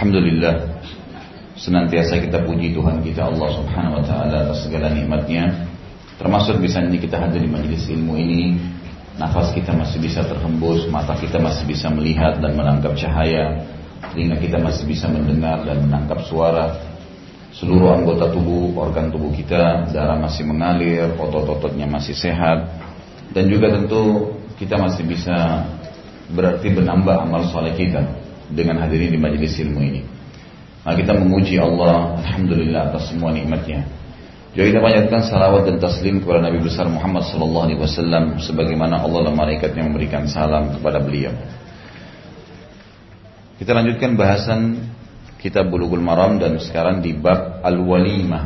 Alhamdulillah Senantiasa kita puji Tuhan kita Allah subhanahu wa ta'ala atas segala nikmatnya. Termasuk bisa ini kita hadir di majelis ilmu ini. Nafas kita masih bisa terhembus Mata kita masih bisa melihat dan menangkap cahaya Telinga kita masih bisa mendengar dan menangkap suara. Seluruh anggota tubuh, organ tubuh kita Darah masih mengalir, otot-ototnya masih sehat. Dan juga tentu kita masih bisa Berarti menambah amal soleh kita Dengan hadirin di majelis ilmu ini Nah, kita memuji Allah Alhamdulillah atas semua nikmatnya Juga kita panjatkan salawat dan taslim kepada Nabi besar Muhammad sallallahu alaihi wasallam sebagaimana Allah dan malaikatnya memberikan salam kepada beliau. Kita lanjutkan bahasan kitab Bulughul Maram dan sekarang di bab Al-Walimah.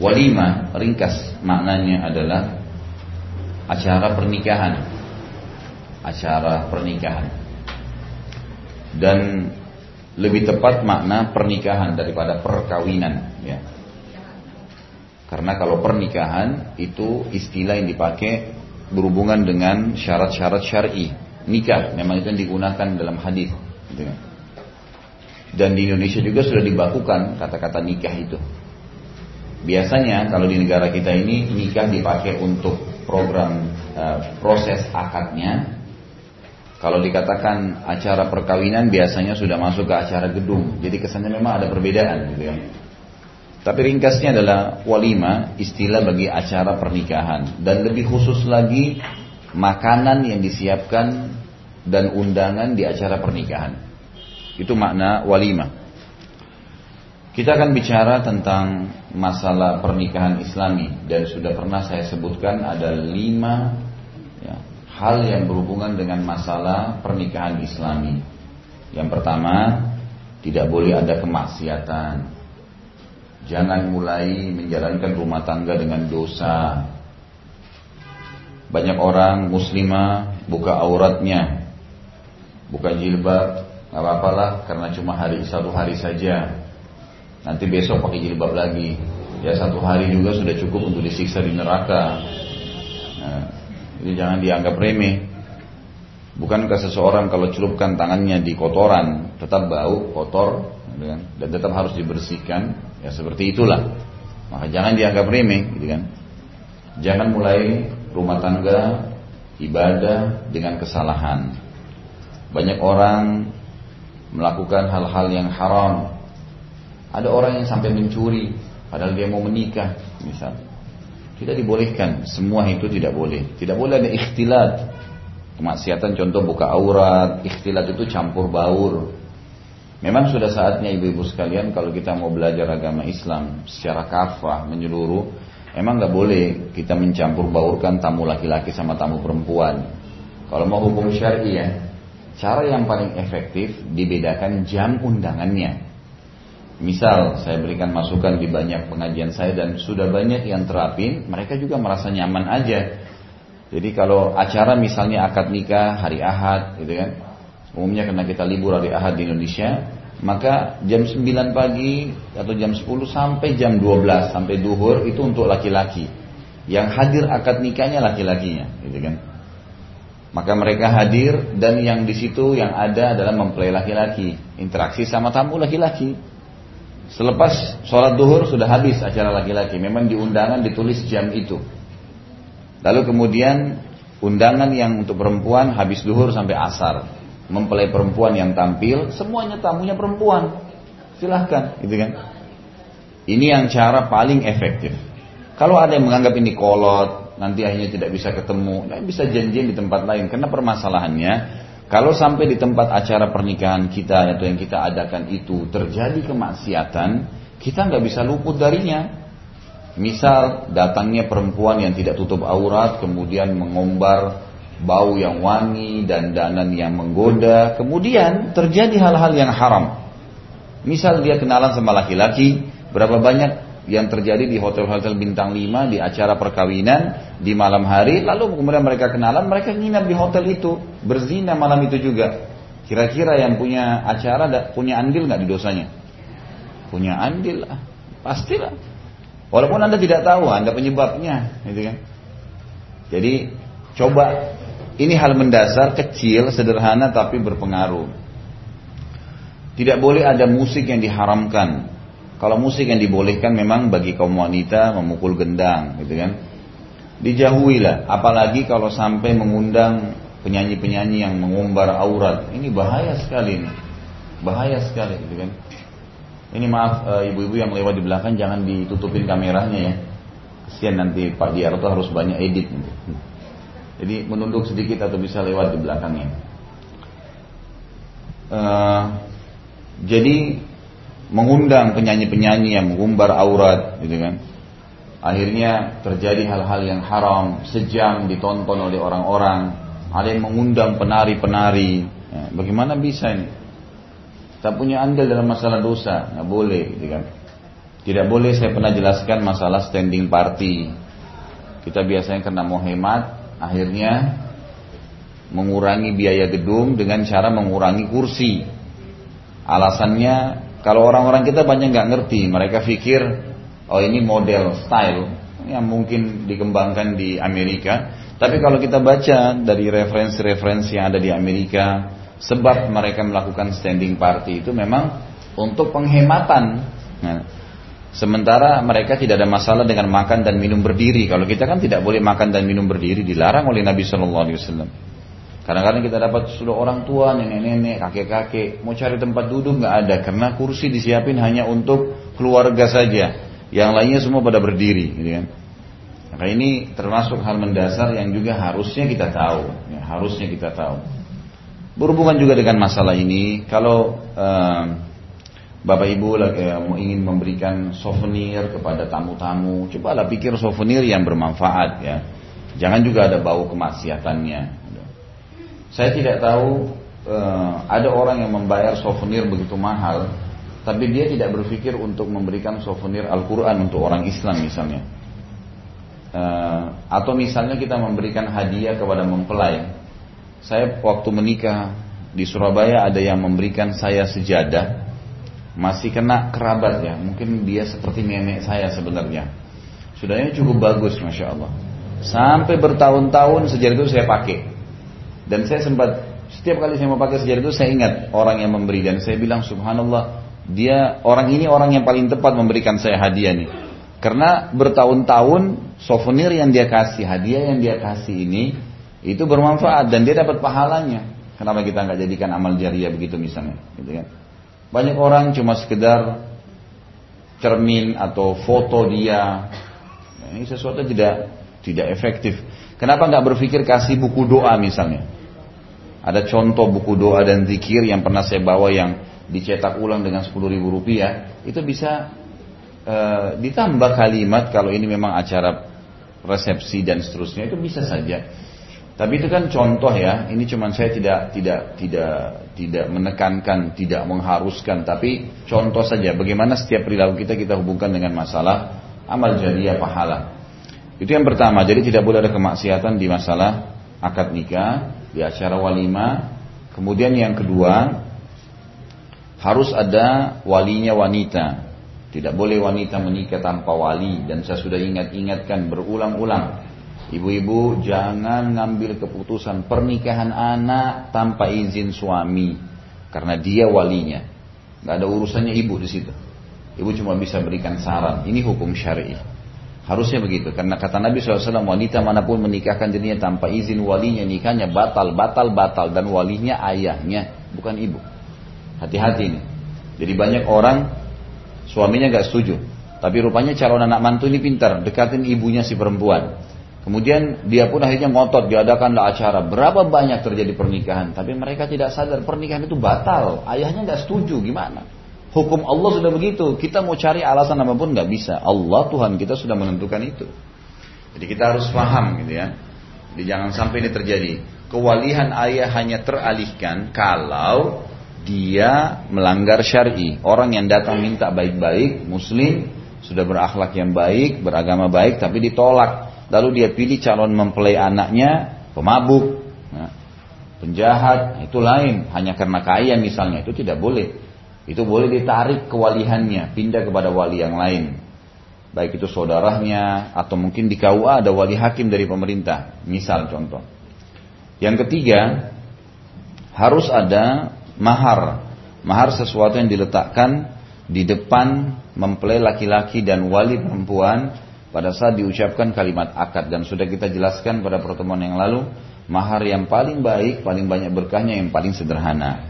Walimah ringkas maknanya adalah acara pernikahan. Acara pernikahan. Dan lebih tepat makna pernikahan daripada perkawinan ya. Karena kalau pernikahan itu istilah yang dipakai berhubungan dengan syarat-syarat syar'i. Nikah memang itu yang digunakan dalam hadis. Gitu. Dan di Indonesia juga sudah dibakukan kata-kata nikah itu. Biasanya kalau di negara kita ini nikah dipakai untuk program uh, proses akadnya kalau dikatakan acara perkawinan biasanya sudah masuk ke acara gedung. Jadi kesannya memang ada perbedaan gitu ya. Tapi ringkasnya adalah walima istilah bagi acara pernikahan dan lebih khusus lagi makanan yang disiapkan dan undangan di acara pernikahan. Itu makna walima. Kita akan bicara tentang masalah pernikahan Islami dan sudah pernah saya sebutkan ada lima ya, hal yang berhubungan dengan masalah pernikahan Islami. Yang pertama, tidak boleh ada kemaksiatan. Jangan mulai menjalankan rumah tangga dengan dosa. Banyak orang muslimah buka auratnya, buka jilbab, nggak apa-apalah karena cuma hari satu hari saja. Nanti besok pakai jilbab lagi. Ya satu hari juga sudah cukup untuk disiksa di neraka. Nah, jadi jangan dianggap remeh. Bukankah seseorang kalau celupkan tangannya di kotoran tetap bau, kotor, gitu kan? dan tetap harus dibersihkan? Ya seperti itulah. Maka jangan dianggap remeh, gitu kan? Jangan mulai rumah tangga ibadah dengan kesalahan. Banyak orang melakukan hal-hal yang haram. Ada orang yang sampai mencuri, padahal dia mau menikah, misalnya. Tidak dibolehkan, semua itu tidak boleh. Tidak boleh ada ikhtilat. Kemaksiatan contoh buka aurat, ikhtilat itu campur baur. Memang sudah saatnya ibu-ibu sekalian kalau kita mau belajar agama Islam secara kafah menyeluruh, emang nggak boleh kita mencampur baurkan tamu laki-laki sama tamu perempuan. Kalau mau hukum syari ya, cara yang paling efektif dibedakan jam undangannya. Misal saya berikan masukan di banyak pengajian saya dan sudah banyak yang terapin, mereka juga merasa nyaman aja. Jadi kalau acara misalnya akad nikah hari Ahad gitu kan. Umumnya karena kita libur hari Ahad di Indonesia, maka jam 9 pagi atau jam 10 sampai jam 12 sampai duhur itu untuk laki-laki. Yang hadir akad nikahnya laki-lakinya, gitu kan. Maka mereka hadir dan yang di situ yang ada adalah mempelai laki-laki, interaksi sama tamu laki-laki. Selepas sholat duhur sudah habis acara laki-laki. Memang di undangan ditulis jam itu. Lalu kemudian undangan yang untuk perempuan habis duhur sampai asar. Mempelai perempuan yang tampil, semuanya tamunya perempuan. Silahkan, gitu kan. Ini yang cara paling efektif. Kalau ada yang menganggap ini kolot, nanti akhirnya tidak bisa ketemu, nah bisa janjian di tempat lain. Karena permasalahannya, kalau sampai di tempat acara pernikahan kita atau yang kita adakan itu terjadi kemaksiatan, kita nggak bisa luput darinya. Misal datangnya perempuan yang tidak tutup aurat, kemudian mengombar bau yang wangi dan danan yang menggoda, kemudian terjadi hal-hal yang haram. Misal dia kenalan sama laki-laki, berapa banyak yang terjadi di hotel-hotel bintang 5 di acara perkawinan di malam hari lalu kemudian mereka kenalan mereka nginap di hotel itu berzina malam itu juga. Kira-kira yang punya acara punya andil nggak di dosanya? Punya andil lah pastilah. Walaupun anda tidak tahu anda penyebabnya gitu kan? Jadi coba. Ini hal mendasar kecil sederhana tapi berpengaruh. Tidak boleh ada musik yang diharamkan. Kalau musik yang dibolehkan memang bagi kaum wanita memukul gendang, gitu kan. Dijauhilah, apalagi kalau sampai mengundang penyanyi-penyanyi yang mengumbar aurat. Ini bahaya sekali ini. Bahaya sekali, gitu kan. Ini maaf eh, ibu-ibu yang lewat di belakang jangan ditutupin kameranya ya. Kesian nanti Pak Diarto harus banyak edit nanti. Jadi menunduk sedikit atau bisa lewat di belakangnya. Uh, jadi mengundang penyanyi-penyanyi yang mengumbar aurat, gitu kan? Akhirnya terjadi hal-hal yang haram, sejam ditonton oleh orang-orang. Ada yang mengundang penari-penari. Ya, bagaimana bisa ini? Tak punya andil dalam masalah dosa, nggak boleh, gitu kan? Tidak boleh saya pernah jelaskan masalah standing party. Kita biasanya karena mau hemat, akhirnya mengurangi biaya gedung dengan cara mengurangi kursi. Alasannya kalau orang-orang kita banyak nggak ngerti, mereka pikir oh ini model style yang mungkin dikembangkan di Amerika. Tapi kalau kita baca dari referensi-referensi yang ada di Amerika, sebab mereka melakukan standing party itu memang untuk penghematan. Nah, Sementara mereka tidak ada masalah dengan makan dan minum berdiri. Kalau kita kan tidak boleh makan dan minum berdiri, dilarang oleh Nabi Shallallahu Alaihi Wasallam. Kadang-kadang kita dapat sudah orang tua, nenek-nenek, kakek-kakek, mau cari tempat duduk nggak ada karena kursi disiapin hanya untuk keluarga saja. Yang lainnya semua pada berdiri, gitu kan. Maka ini termasuk hal mendasar yang juga harusnya kita tahu, ya, harusnya kita tahu. Berhubungan juga dengan masalah ini, kalau uh, Bapak Ibu lagi mau ingin memberikan souvenir kepada tamu-tamu, cobalah pikir souvenir yang bermanfaat ya. Jangan juga ada bau kemaksiatannya. Saya tidak tahu eh, ada orang yang membayar souvenir begitu mahal, tapi dia tidak berpikir untuk memberikan souvenir Al-Quran untuk orang Islam misalnya. Eh, atau misalnya kita memberikan hadiah kepada mempelai. Saya waktu menikah di Surabaya ada yang memberikan saya sejadah masih kena kerabat ya mungkin dia seperti nenek saya sebenarnya sudahnya cukup bagus masya Allah sampai bertahun-tahun sejarah itu saya pakai dan saya sempat setiap kali saya mau pakai sejarah itu saya ingat orang yang memberi dan saya bilang subhanallah dia orang ini orang yang paling tepat memberikan saya hadiah nih karena bertahun-tahun souvenir yang dia kasih hadiah yang dia kasih ini itu bermanfaat dan dia dapat pahalanya kenapa kita nggak jadikan amal jariah begitu misalnya gitu kan banyak orang cuma sekedar cermin atau foto dia. Nah, ini sesuatu tidak tidak efektif. Kenapa nggak berpikir kasih buku doa misalnya? Ada contoh buku doa dan zikir yang pernah saya bawa yang dicetak ulang dengan 10 ribu rupiah. Itu bisa e, ditambah kalimat kalau ini memang acara resepsi dan seterusnya itu bisa saja. Tapi itu kan contoh ya. Ini cuman saya tidak tidak tidak tidak menekankan, tidak mengharuskan, tapi contoh saja bagaimana setiap perilaku kita kita hubungkan dengan masalah amal jariah pahala. Itu yang pertama. Jadi tidak boleh ada kemaksiatan di masalah akad nikah, di acara walima. Kemudian yang kedua harus ada walinya wanita. Tidak boleh wanita menikah tanpa wali dan saya sudah ingat-ingatkan berulang-ulang Ibu-ibu jangan ngambil keputusan pernikahan anak tanpa izin suami karena dia walinya. Gak ada urusannya ibu di situ. Ibu cuma bisa berikan saran. Ini hukum syar'i. Harusnya begitu karena kata Nabi SAW wanita mana pun menikahkan dirinya tanpa izin walinya nikahnya batal, batal, batal dan walinya ayahnya bukan ibu. Hati-hati nih. Jadi banyak orang suaminya gak setuju. Tapi rupanya calon anak mantu ini pintar, dekatin ibunya si perempuan. Kemudian dia pun akhirnya ngotot diadakanlah acara. Berapa banyak terjadi pernikahan, tapi mereka tidak sadar pernikahan itu batal. Ayahnya nggak setuju, gimana? Hukum Allah sudah begitu. Kita mau cari alasan apa pun nggak bisa. Allah Tuhan kita sudah menentukan itu. Jadi kita harus paham gitu ya. Jadi jangan sampai ini terjadi. Kewalihan ayah hanya teralihkan kalau dia melanggar syari. Orang yang datang minta baik-baik, muslim, sudah berakhlak yang baik, beragama baik, tapi ditolak lalu dia pilih calon mempelai anaknya pemabuk, nah, penjahat, itu lain. Hanya karena kaya misalnya, itu tidak boleh. Itu boleh ditarik kewalihannya, pindah kepada wali yang lain. Baik itu saudaranya, atau mungkin di KUA ada wali hakim dari pemerintah. Misal contoh. Yang ketiga, harus ada mahar. Mahar sesuatu yang diletakkan di depan mempelai laki-laki dan wali perempuan pada saat diucapkan kalimat akad dan sudah kita jelaskan pada pertemuan yang lalu mahar yang paling baik, paling banyak berkahnya yang paling sederhana.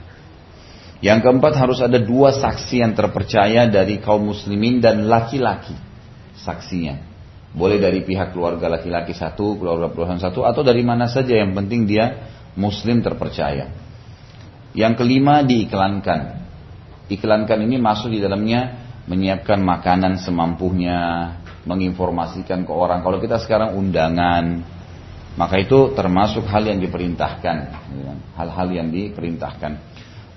Yang keempat harus ada dua saksi yang terpercaya dari kaum muslimin dan laki-laki saksinya. Boleh dari pihak keluarga laki-laki satu, keluarga perempuan satu, atau dari mana saja yang penting dia muslim terpercaya. Yang kelima diiklankan. Iklankan ini masuk di dalamnya menyiapkan makanan semampunya, menginformasikan ke orang. Kalau kita sekarang undangan, maka itu termasuk hal yang diperintahkan. Hal-hal yang diperintahkan.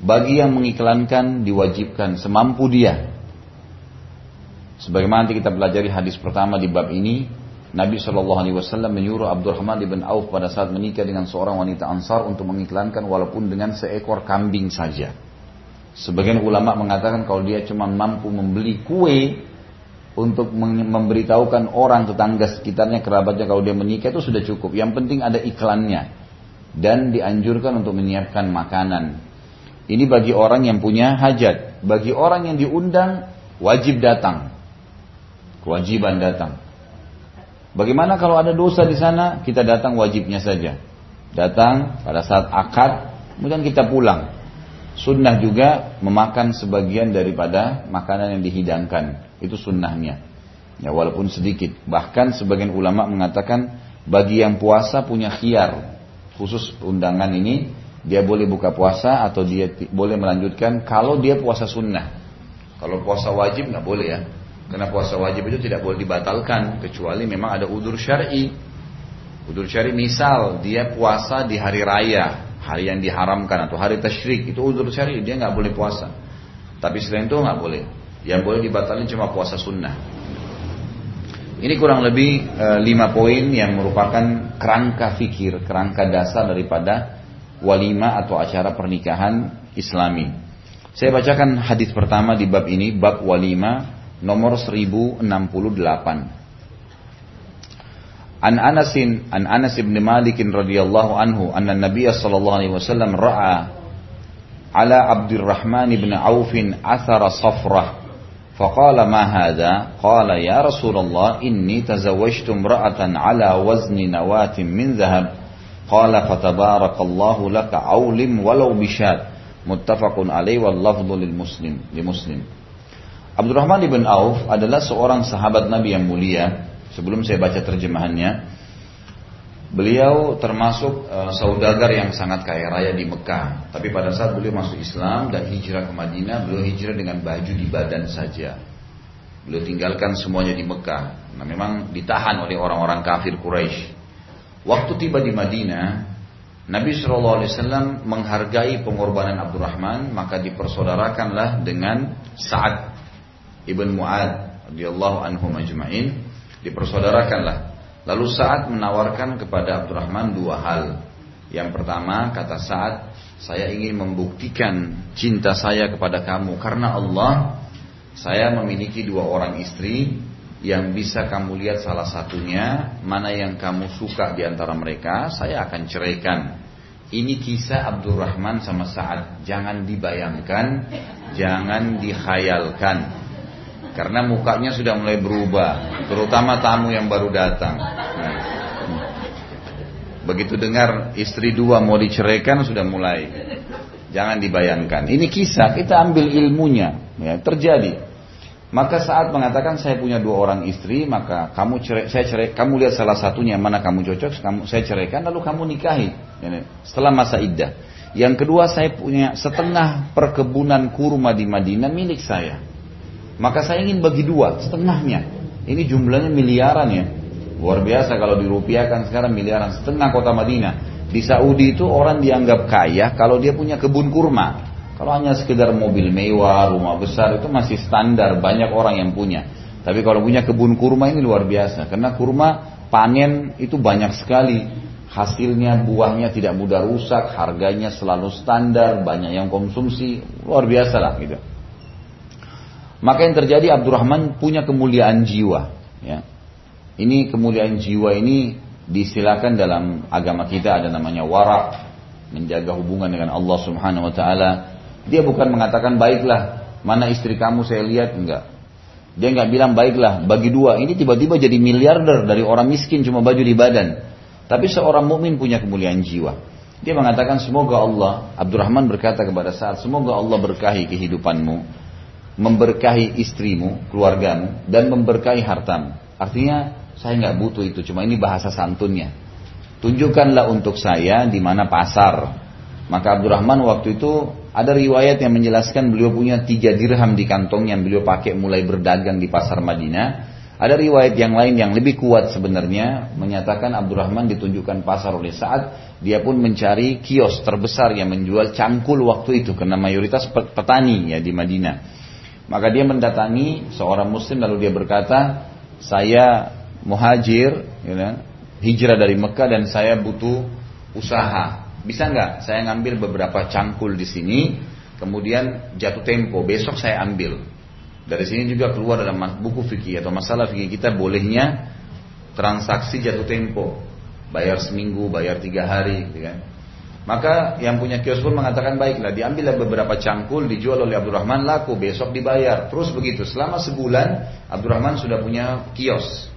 Bagi yang mengiklankan diwajibkan semampu dia Sebagaimana nanti kita pelajari hadis pertama di bab ini, Nabi Shallallahu Alaihi Wasallam menyuruh Abdurrahman bin Auf pada saat menikah dengan seorang wanita Ansar untuk mengiklankan walaupun dengan seekor kambing saja. Sebagian ulama mengatakan kalau dia cuma mampu membeli kue untuk memberitahukan orang tetangga sekitarnya kerabatnya kalau dia menikah itu sudah cukup. Yang penting ada iklannya dan dianjurkan untuk menyiapkan makanan. Ini bagi orang yang punya hajat. Bagi orang yang diundang wajib datang. Kewajiban datang. Bagaimana kalau ada dosa di sana? Kita datang wajibnya saja. Datang pada saat akad, kemudian kita pulang. Sunnah juga memakan sebagian daripada makanan yang dihidangkan. Itu sunnahnya. Ya walaupun sedikit. Bahkan sebagian ulama mengatakan bagi yang puasa punya khiar. Khusus undangan ini dia boleh buka puasa atau dia boleh melanjutkan kalau dia puasa sunnah. Kalau puasa wajib nggak boleh ya. Karena puasa wajib itu tidak boleh dibatalkan kecuali memang ada udur syar'i. Udur syar'i misal dia puasa di hari raya, hari yang diharamkan atau hari tasyrik itu udur syar'i dia nggak boleh puasa. Tapi selain itu nggak boleh. Yang boleh dibatalkan cuma puasa sunnah. Ini kurang lebih e, lima poin yang merupakan kerangka fikir, kerangka dasar daripada walima atau acara pernikahan Islami. Saya bacakan hadis pertama di bab ini, bab walima nomor 1068. An Anasin an Anas bin Malik radhiyallahu anhu anna Nabiy sallallahu alaihi wasallam ra'a ala Abdurrahman bin Auf athara safrah فقال ما هذا قال يا رسول الله إني تزوجت امرأة على وزن نواة من ذهب Qala fatabarakallahu laka aulim walau bishad. Muttafaqun alaih wallafdu lil muslim. Di muslim. Abdurrahman ibn Auf adalah seorang sahabat Nabi yang mulia. Sebelum saya baca terjemahannya, Beliau termasuk eh, saudagar yang sangat kaya raya di Mekah. Tapi pada saat beliau masuk Islam dan hijrah ke Madinah, beliau hijrah dengan baju di badan saja. Beliau tinggalkan semuanya di Mekah. Nah memang ditahan oleh orang-orang kafir Quraisy. Waktu tiba di Madinah, Nabi Shallallahu Alaihi Wasallam menghargai pengorbanan Abdurrahman, maka dipersaudarakanlah dengan Saad Ibn Mu'ad radhiyallahu anhu majma'in dipersaudarakanlah. Lalu saat menawarkan kepada Abdurrahman dua hal. Yang pertama kata saat saya ingin membuktikan cinta saya kepada kamu karena Allah saya memiliki dua orang istri yang bisa kamu lihat salah satunya mana yang kamu suka di antara mereka saya akan ceraikan ini kisah Abdurrahman sama Sa'ad jangan dibayangkan jangan dikhayalkan karena mukanya sudah mulai berubah, terutama tamu yang baru datang. Begitu dengar istri dua mau diceraikan sudah mulai. Jangan dibayangkan. Ini kisah, kita ambil ilmunya. Ya, terjadi. Maka saat mengatakan saya punya dua orang istri, maka kamu cerai, saya cerai, kamu lihat salah satunya mana kamu cocok, kamu saya ceraikan, lalu kamu nikahi. Setelah masa iddah. Yang kedua saya punya setengah perkebunan kurma di Madinah milik saya. Maka saya ingin bagi dua, setengahnya. Ini jumlahnya miliaran ya. Luar biasa kalau dirupiahkan sekarang miliaran, setengah kota Madinah. Di Saudi itu orang dianggap kaya kalau dia punya kebun kurma. Kalau hanya sekedar mobil mewah, rumah besar itu masih standar, banyak orang yang punya. Tapi kalau punya kebun kurma ini luar biasa. Karena kurma panen itu banyak sekali. Hasilnya, buahnya tidak mudah rusak, harganya selalu standar, banyak yang konsumsi, luar biasa lah gitu. Maka yang terjadi Abdurrahman punya kemuliaan jiwa. Ya. Ini kemuliaan jiwa ini disilakan dalam agama kita ada namanya warak, menjaga hubungan dengan Allah Subhanahu Wa Taala. Dia bukan mengatakan baiklah, mana istri kamu saya lihat enggak. Dia nggak bilang baiklah bagi dua. Ini tiba-tiba jadi miliarder dari orang miskin cuma baju di badan. Tapi seorang mukmin punya kemuliaan jiwa. Dia mengatakan semoga Allah, Abdurrahman berkata kepada saat semoga Allah berkahi kehidupanmu, memberkahi istrimu, keluargamu, dan memberkahi hartamu. Artinya saya nggak butuh itu, cuma ini bahasa santunnya. Tunjukkanlah untuk saya di mana pasar. Maka Abdurrahman waktu itu ada riwayat yang menjelaskan beliau punya tiga dirham di kantong yang beliau pakai mulai berdagang di pasar Madinah. Ada riwayat yang lain yang lebih kuat sebenarnya menyatakan Abdurrahman ditunjukkan pasar oleh saat dia pun mencari kios terbesar yang menjual cangkul waktu itu karena mayoritas petani ya di Madinah. Maka dia mendatangi seorang muslim lalu dia berkata, "Saya muhajir, know, hijrah dari Mekah dan saya butuh usaha. Bisa nggak saya ngambil beberapa cangkul di sini, kemudian jatuh tempo, besok saya ambil. Dari sini juga keluar dalam buku fikih atau masalah fikih kita bolehnya transaksi jatuh tempo, bayar seminggu, bayar tiga hari, gitu kan. Maka yang punya kios pun mengatakan baiklah diambillah beberapa cangkul dijual oleh Abdurrahman laku besok dibayar terus begitu selama sebulan Abdurrahman sudah punya kios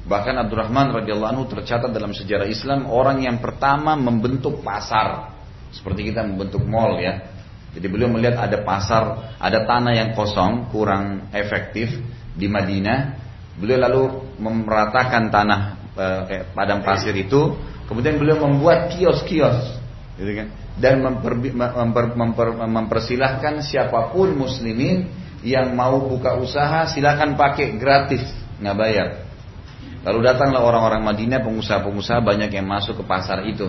Bahkan Abdurrahman radhiyallahu anhu tercatat dalam sejarah Islam orang yang pertama membentuk pasar seperti kita membentuk mall ya. Jadi beliau melihat ada pasar, ada tanah yang kosong, kurang efektif di Madinah. Beliau lalu memeratakan tanah eh, padang pasir itu, kemudian beliau membuat kios-kios, gitu kan? Dan memper, memper, memper, mempersilahkan siapa pun muslimin yang mau buka usaha silakan pakai gratis, nggak bayar. Lalu datanglah orang-orang Madinah, pengusaha-pengusaha banyak yang masuk ke pasar itu.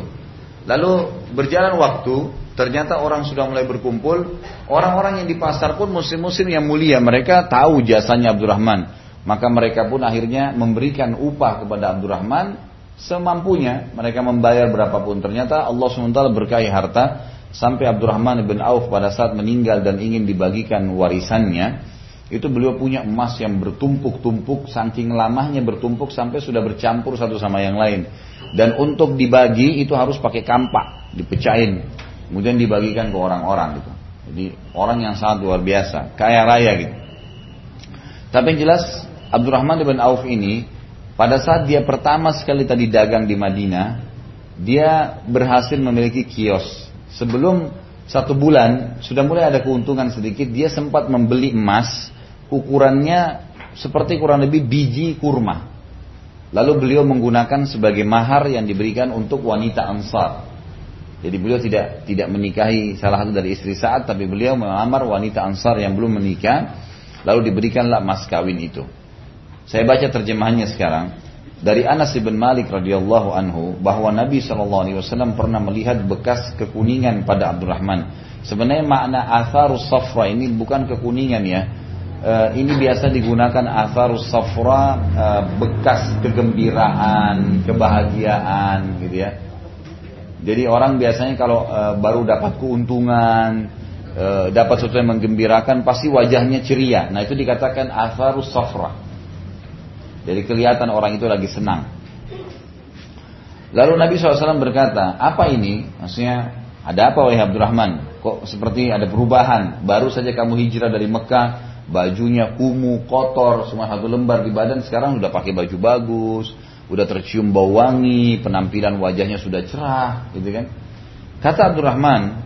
Lalu berjalan waktu, ternyata orang sudah mulai berkumpul. Orang-orang yang di pasar pun muslim-muslim yang mulia, mereka tahu jasanya Abdurrahman. Maka mereka pun akhirnya memberikan upah kepada Abdurrahman semampunya. Mereka membayar berapapun. Ternyata Allah SWT berkahi harta sampai Abdurrahman bin Auf pada saat meninggal dan ingin dibagikan warisannya itu beliau punya emas yang bertumpuk-tumpuk, saking lamahnya bertumpuk sampai sudah bercampur satu sama yang lain. Dan untuk dibagi itu harus pakai kampak, dipecahin, kemudian dibagikan ke orang-orang gitu. Jadi orang yang sangat luar biasa, kaya raya gitu. Tapi yang jelas Abdurrahman bin Auf ini pada saat dia pertama sekali tadi dagang di Madinah, dia berhasil memiliki kios. Sebelum satu bulan sudah mulai ada keuntungan sedikit, dia sempat membeli emas ukurannya seperti kurang lebih biji kurma. Lalu beliau menggunakan sebagai mahar yang diberikan untuk wanita ansar. Jadi beliau tidak tidak menikahi salah satu dari istri saat, tapi beliau melamar wanita ansar yang belum menikah, lalu diberikanlah mas kawin itu. Saya baca terjemahannya sekarang dari Anas bin Malik radhiyallahu anhu bahwa Nabi saw pernah melihat bekas kekuningan pada Abdurrahman. Sebenarnya makna atharus safra ini bukan kekuningan ya, uh, ini biasa digunakan asar safra uh, bekas kegembiraan, kebahagiaan gitu ya. Jadi orang biasanya kalau uh, baru dapat keuntungan, dapat sesuatu yang menggembirakan, pasti wajahnya ceria. Nah itu dikatakan asar safra. Jadi kelihatan orang itu lagi senang. Lalu Nabi SAW berkata, apa ini? Maksudnya, ada apa wahai Abdurrahman? Kok seperti ada perubahan? Baru saja kamu hijrah dari Mekah, bajunya kumuh, kotor, semua satu lembar di badan, sekarang sudah pakai baju bagus, udah tercium bau wangi, penampilan wajahnya sudah cerah, gitu kan. Kata Abdurrahman,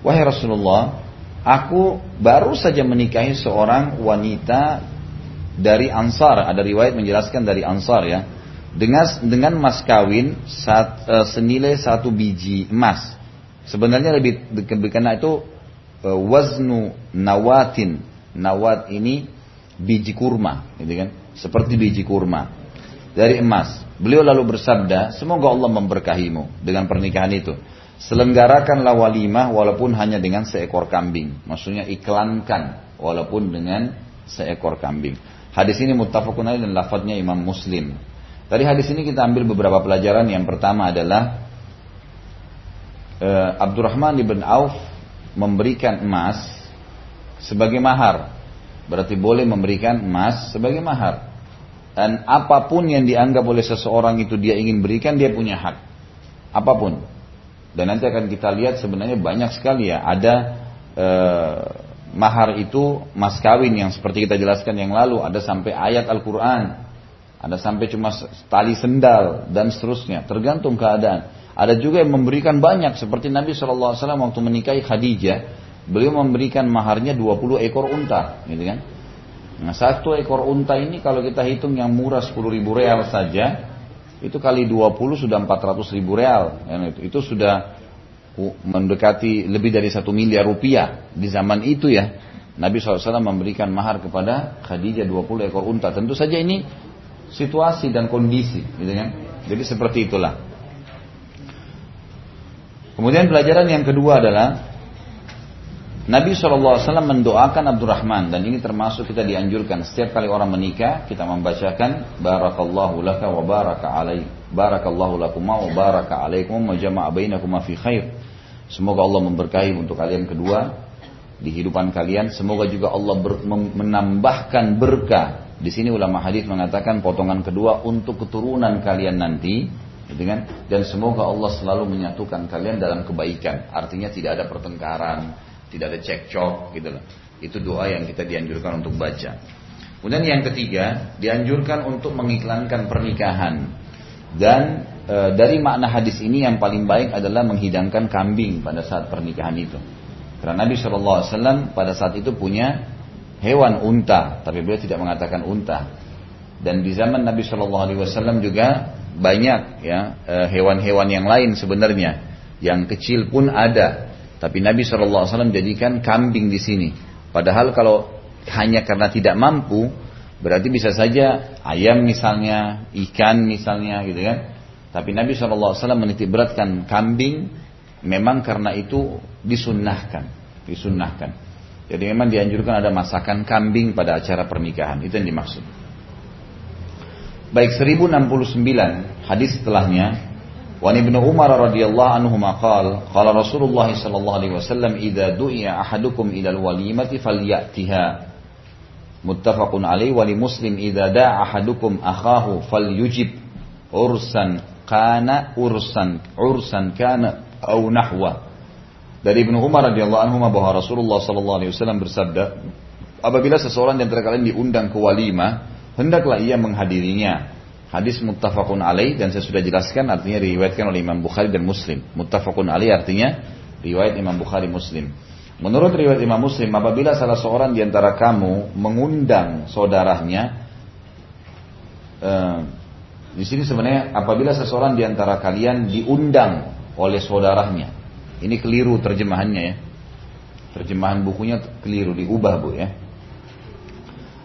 wahai Rasulullah, aku baru saja menikahi seorang wanita dari Ansar, ada riwayat menjelaskan dari Ansar ya, dengan dengan mas kawin saat, uh, senilai satu biji emas. Sebenarnya lebih karena itu uh, waznu nawatin Nawat ini biji kurma, gitu kan? Seperti biji kurma dari emas. Beliau lalu bersabda, semoga Allah memberkahimu dengan pernikahan itu. Selenggarakanlah walimah walaupun hanya dengan seekor kambing. Maksudnya iklankan walaupun dengan seekor kambing. Hadis ini muttafaqun alaih dan lafadznya Imam Muslim. Dari hadis ini kita ambil beberapa pelajaran. Yang pertama adalah uh, Abdurrahman ibn Auf memberikan emas sebagai mahar. Berarti boleh memberikan emas sebagai mahar. Dan apa pun yang dianggap oleh seseorang itu dia ingin berikan, dia punya hak. Apa pun. Dan nanti akan kita lihat sebenarnya banyak sekali ya. Ada eh, mahar itu mas kawin yang seperti kita jelaskan yang lalu ada sampai ayat Al-Quran ada sampai cuma tali sendal dan seterusnya tergantung keadaan ada juga yang memberikan banyak seperti Nabi SAW waktu menikahi Khadijah beliau memberikan maharnya 20 ekor unta gitu kan nah satu ekor unta ini kalau kita hitung yang murah 10 ribu real saja itu kali 20 sudah 400 ribu real itu, itu sudah mendekati lebih dari satu miliar rupiah di zaman itu ya. Nabi SAW memberikan mahar kepada Khadijah 20 ekor unta. Tentu saja ini situasi dan kondisi, gitu kan? Jadi seperti itulah. Kemudian pelajaran yang kedua adalah Nabi SAW mendoakan Abdurrahman dan ini termasuk kita dianjurkan setiap kali orang menikah kita membacakan Barakallahu laka wa baraka alaih Barakallahu lakuma wa baraka alaikum wa jama'a bainakuma fi khair Semoga Allah memberkahi untuk kalian kedua di kehidupan kalian. Semoga juga Allah ber, menambahkan berkah. Di sini ulama hadis mengatakan potongan kedua untuk keturunan kalian nanti, gitu kan? Dan semoga Allah selalu menyatukan kalian dalam kebaikan. Artinya tidak ada pertengkaran, tidak ada cekcok, gitu loh. Itu doa yang kita dianjurkan untuk baca. Kemudian yang ketiga, dianjurkan untuk mengiklankan pernikahan. Dan e, dari makna hadis ini yang paling baik adalah menghidangkan kambing pada saat pernikahan itu. Karena Nabi SAW pada saat itu punya hewan unta, tapi beliau tidak mengatakan unta. Dan di zaman Nabi SAW juga banyak ya eh, hewan-hewan yang lain sebenarnya, yang kecil pun ada. Tapi Nabi SAW jadikan kambing di sini. Padahal kalau hanya karena tidak mampu, berarti bisa saja ayam misalnya, ikan misalnya gitu kan. Tapi Nabi SAW menitik beratkan kambing memang karena itu disunnahkan, disunnahkan. Jadi memang dianjurkan ada masakan kambing pada acara pernikahan, itu yang dimaksud. Baik 1069 hadis setelahnya Wa Ibnu Umar radhiyallahu anhu maqal qala Rasulullah sallallahu alaihi wasallam idza du'iya ahadukum ila al-walimati falyatiha. Muttafaqun alaihi wa li muslim idza da'a ahadukum akhahu falyujib ursan kana ursan ursan kana au nahwa. Dari Ibnu Umar radhiyallahu anhu bahwa Rasulullah sallallahu alaihi wasallam bersabda apabila seseorang di antara kalian diundang ke walimah hendaklah ia menghadirinya hadis muttafaqun alaih dan saya sudah jelaskan artinya diriwayatkan oleh Imam Bukhari dan Muslim muttafaqun alaih artinya riwayat Imam Bukhari Muslim menurut riwayat Imam Muslim apabila salah seorang di antara kamu mengundang saudaranya eh, di sini sebenarnya apabila seseorang di antara kalian diundang oleh saudaranya, ini keliru terjemahannya ya. Terjemahan bukunya keliru, diubah bu ya.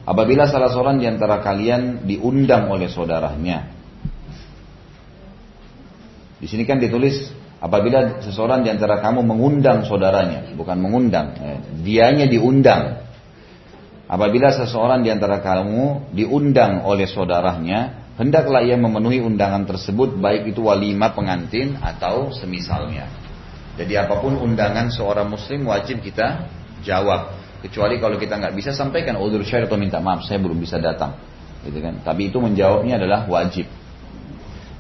Apabila salah seorang di antara kalian diundang oleh saudaranya. Di sini kan ditulis apabila seseorang di antara kamu mengundang saudaranya, bukan mengundang, eh, dianya diundang. Apabila seseorang di antara kamu diundang oleh saudaranya, hendaklah ia memenuhi undangan tersebut baik itu walimah pengantin atau semisalnya. Jadi apa pun undangan seorang muslim wajib kita jawab. Kecuali kalau kita nggak bisa sampaikan udur syari atau minta maaf saya belum bisa datang. Gitu kan. Tapi itu menjawabnya adalah wajib.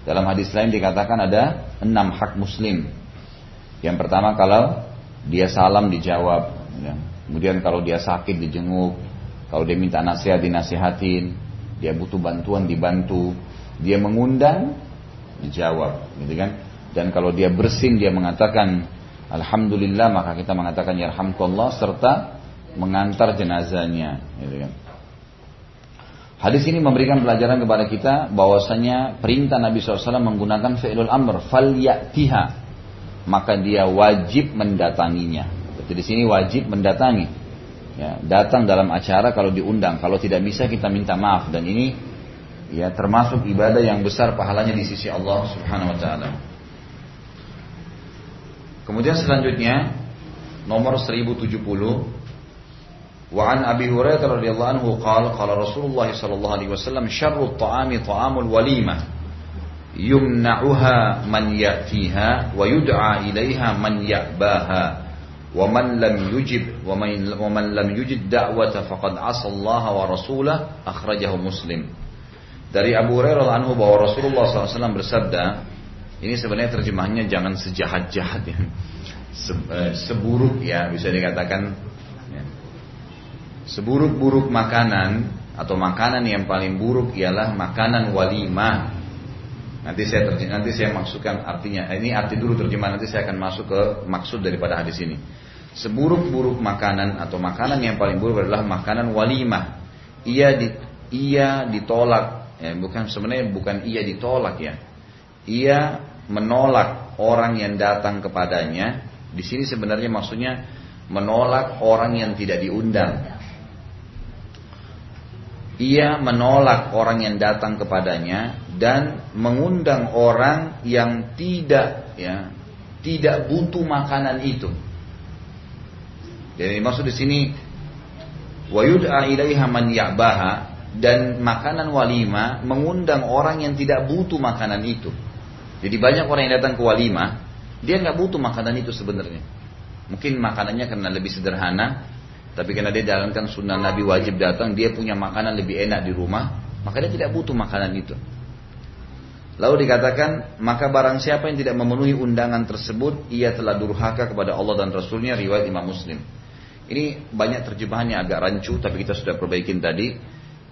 Dalam hadis lain dikatakan ada enam hak muslim. Yang pertama kalau dia salam dijawab. Ya. Kemudian kalau dia sakit dijenguk. Kalau dia minta nasihat dinasihatin dia butuh bantuan dibantu, dia mengundang dijawab, gitu kan? Dan kalau dia bersin dia mengatakan alhamdulillah maka kita mengatakan ya alhamdulillah serta mengantar jenazahnya, gitu kan? Hadis ini memberikan pelajaran kepada kita bahwasanya perintah Nabi SAW menggunakan fi'lul amr fal ya'tiha maka dia wajib mendatanginya. Jadi di sini wajib mendatangi ya, datang dalam acara kalau diundang kalau tidak bisa kita minta maaf dan ini ya termasuk ibadah yang besar pahalanya di sisi Allah Subhanahu wa taala. Kemudian selanjutnya nomor 1070 Wa an Abi Hurairah radhiyallahu anhu qala qala Rasulullah sallallahu alaihi wasallam syarrut ta'ami ta'amul walimah yumna'uha man ya'tiha wa yud'a ilaiha man ya'baha ومن لم يجب ومن, ومن لم يجد دعوة فقد عصى الله ورسوله أخرجه مسلم dari Abu Hurairah anhu bahwa Rasulullah SAW bersabda ini sebenarnya terjemahannya jangan sejahat-jahat ya eh, seburuk ya bisa dikatakan ya. seburuk-buruk makanan atau makanan yang paling buruk ialah makanan walimah. Nanti saya terjem, nanti saya maksudkan artinya. Ini arti dulu terjemahan nanti saya akan masuk ke maksud daripada hadis ini. Seburuk-buruk makanan atau makanan yang paling buruk adalah makanan walimah. Ia di, ia ditolak, ya, bukan sebenarnya bukan ia ditolak ya. Ia menolak orang yang datang kepadanya. Di sini sebenarnya maksudnya menolak orang yang tidak diundang. Ia menolak orang yang datang kepadanya dan mengundang orang yang tidak ya tidak butuh makanan itu. Jadi maksud di sini wa yud'a ilaiha man ya'baha dan makanan walima mengundang orang yang tidak butuh makanan itu. Jadi banyak orang yang datang ke walima, dia nggak butuh makanan itu sebenarnya. Mungkin makanannya karena lebih sederhana, tapi karena dia jalankan sunnah Nabi wajib datang, dia punya makanan lebih enak di rumah, maka dia tidak butuh makanan itu. Lalu dikatakan, maka barang siapa yang tidak memenuhi undangan tersebut, ia telah durhaka kepada Allah dan Rasulnya, riwayat Imam Muslim. Ini banyak terjemahannya agak rancu, tapi kita sudah perbaikin tadi.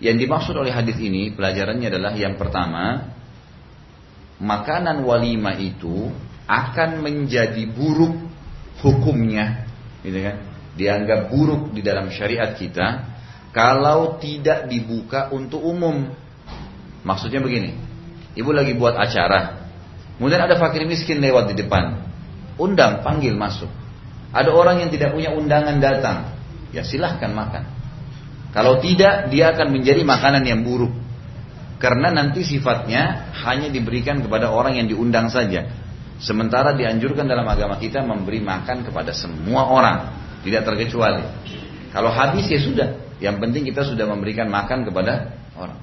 Yang dimaksud oleh hadis ini, pelajarannya adalah yang pertama, makanan walima itu akan menjadi buruk hukumnya, gitu kan? Dianggap buruk di dalam syariat kita kalau tidak dibuka untuk umum. Maksudnya begini, ibu lagi buat acara, kemudian ada fakir miskin lewat di depan, undang, panggil masuk. Ada orang yang tidak punya undangan datang, ya silahkan makan. Kalau tidak, dia akan menjadi makanan yang buruk. Karena nanti sifatnya hanya diberikan kepada orang yang diundang saja. Sementara dianjurkan dalam agama kita memberi makan kepada semua orang, tidak terkecuali. Kalau habis ya sudah, yang penting kita sudah memberikan makan kepada orang.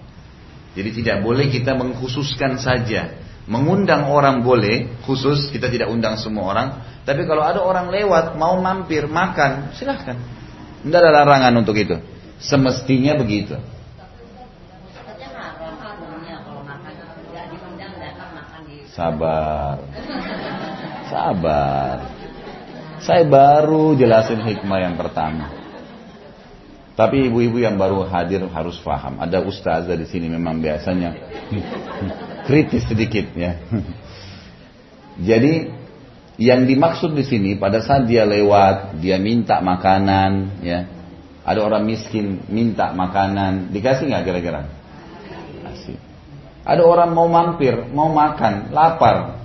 Jadi tidak boleh kita mengkhususkan saja. Mengundang orang boleh, khusus kita tidak undang semua orang. Tapi kalau ada orang lewat mau mampir makan, silahkan. Tidak ada larangan untuk itu. Semestinya begitu. Sabar. Sabar. Saya baru jelasin hikmah yang pertama. Tapi ibu-ibu yang baru hadir harus paham. Ada ustazah di sini memang biasanya kritis sedikit ya. Jadi yang dimaksud di sini pada saat dia lewat, dia minta makanan, ya. Ada orang miskin minta makanan, dikasih nggak kira-kira? Kasih. Ada orang mau mampir, mau makan, lapar,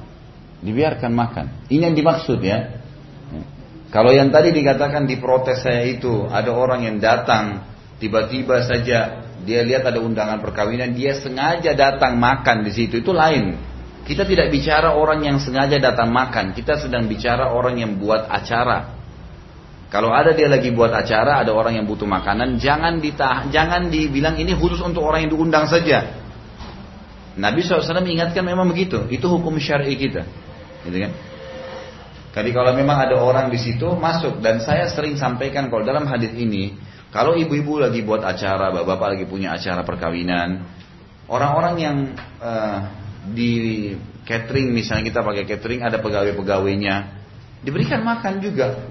dibiarkan makan. Ini yang dimaksud ya. Kalau yang tadi dikatakan di protes saya itu, ada orang yang datang tiba-tiba saja dia lihat ada undangan perkawinan, dia sengaja datang makan di situ, itu lain. Kita tidak bicara orang yang sengaja datang makan, kita sedang bicara orang yang buat acara. Kalau ada dia lagi buat acara, ada orang yang butuh makanan, jangan ditah, jangan dibilang ini khusus untuk orang yang diundang saja. Nabi SAW mengingatkan memang begitu, itu hukum syar'i kita, gitu kan? Jadi kalau memang ada orang di situ masuk dan saya sering sampaikan kalau dalam hadis ini kalau ibu-ibu lagi buat acara, bapak-bapak lagi punya acara perkawinan, orang-orang yang uh, di catering misalnya kita pakai catering ada pegawai-pegawainya, diberikan makan juga.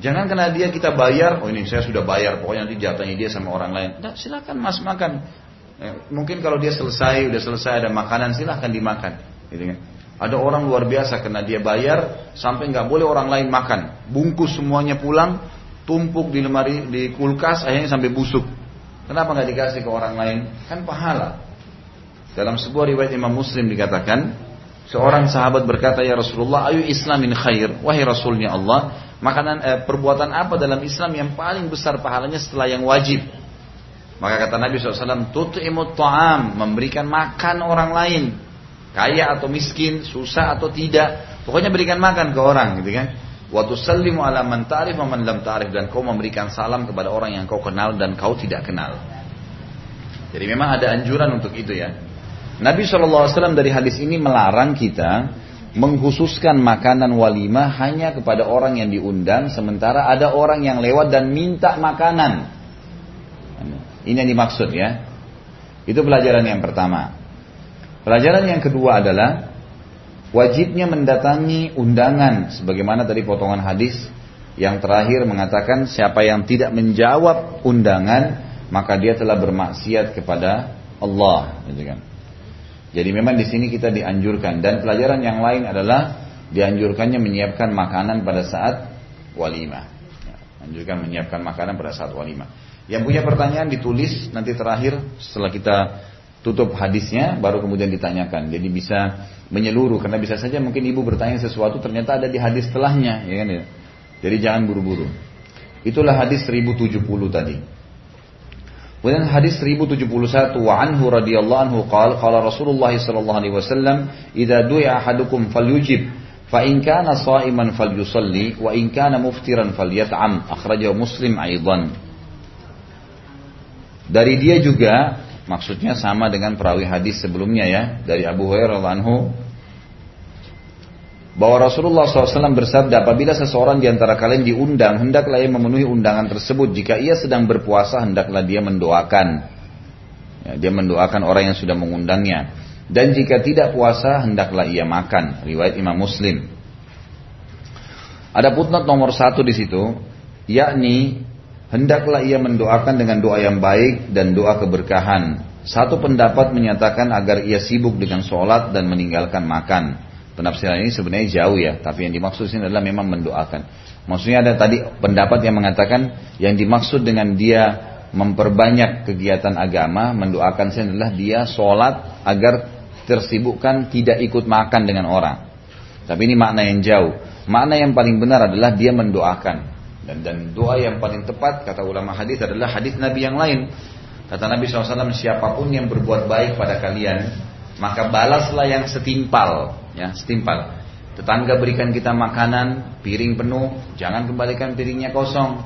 Jangan karena dia kita bayar, oh ini saya sudah bayar, pokoknya nanti jatahnya dia sama orang lain. Nah, silakan mas makan. Eh, mungkin kalau dia selesai, udah selesai ada makanan, silahkan dimakan. Gitu kan. Ada orang luar biasa karena dia bayar sampai nggak boleh orang lain makan. Bungkus semuanya pulang, tumpuk di lemari di kulkas akhirnya sampai busuk. Kenapa nggak dikasih ke orang lain? Kan pahala. Dalam sebuah riwayat Imam Muslim dikatakan, seorang sahabat berkata, "Ya Rasulullah, ayu Islamin khair." Wahai Rasulnya Allah, makanan eh, perbuatan apa dalam Islam yang paling besar pahalanya setelah yang wajib? Maka kata Nabi SAW, tut'imut ta'am, memberikan makan orang lain. Kaya atau miskin, susah atau tidak. Pokoknya berikan makan ke orang gitu kan. Waktu salimu ala man ta'rif wa man ta'rif dan kau memberikan salam kepada orang yang kau kenal dan kau tidak kenal. Jadi memang ada anjuran untuk itu ya. Nabi SAW dari hadis ini melarang kita mengkhususkan makanan walimah hanya kepada orang yang diundang sementara ada orang yang lewat dan minta makanan. Ini yang dimaksud ya. Itu pelajaran yang pertama. Pelajaran yang kedua adalah wajibnya mendatangi undangan sebagaimana tadi potongan hadis yang terakhir mengatakan siapa yang tidak menjawab undangan maka dia telah bermaksiat kepada Allah gitu kan. Jadi memang di sini kita dianjurkan dan pelajaran yang lain adalah dianjurkannya menyiapkan makanan pada saat walimah. Anjurkan menyiapkan makanan pada saat walimah. Yang punya pertanyaan ditulis nanti terakhir setelah kita tutup hadisnya baru kemudian ditanyakan. Jadi bisa menyeluruh karena bisa saja mungkin ibu bertanya sesuatu ternyata ada di hadis setelahnya, ya kan ya. Jadi jangan buru-buru. Itulah hadis 1070 tadi. Kemudian hadis 1071 wa anhu radhiyallahu anhu qala qala Rasulullah sallallahu alaihi wasallam idza du'a ahadukum falyujib fa in kana sha'iman falyusalli wa in kana muftiran falyat'am akhrajahu Muslim aidan Dari dia juga maksudnya sama dengan perawi hadis sebelumnya ya dari Abu Hurairah anhu. Bahwa Rasulullah SAW bersabda apabila seseorang di antara kalian diundang hendaklah ia memenuhi undangan tersebut. Jika ia sedang berpuasa hendaklah dia mendoakan. Ya, dia mendoakan orang yang sudah mengundangnya. Dan jika tidak puasa hendaklah ia makan. Riwayat Imam Muslim. Ada putnot nomor satu di situ yakni hendaklah ia mendoakan dengan doa yang baik dan doa keberkahan satu pendapat menyatakan agar ia sibuk dengan sholat dan meninggalkan makan Penafsiran ini sebenarnya jauh ya, tapi yang dimaksud sini adalah memang mendoakan. Maksudnya ada tadi pendapat yang mengatakan yang dimaksud dengan dia memperbanyak kegiatan agama, mendoakan sini adalah dia sholat agar tersibukkan tidak ikut makan dengan orang. Tapi ini makna yang jauh. Makna yang paling benar adalah dia mendoakan. Dan, dan doa yang paling tepat kata ulama hadis adalah hadis Nabi yang lain. Kata Nabi SAW siapa pun yang berbuat baik pada kalian maka balaslah yang setimpal ya setimpal. Tetangga berikan kita makanan piring penuh jangan kembalikan piringnya kosong.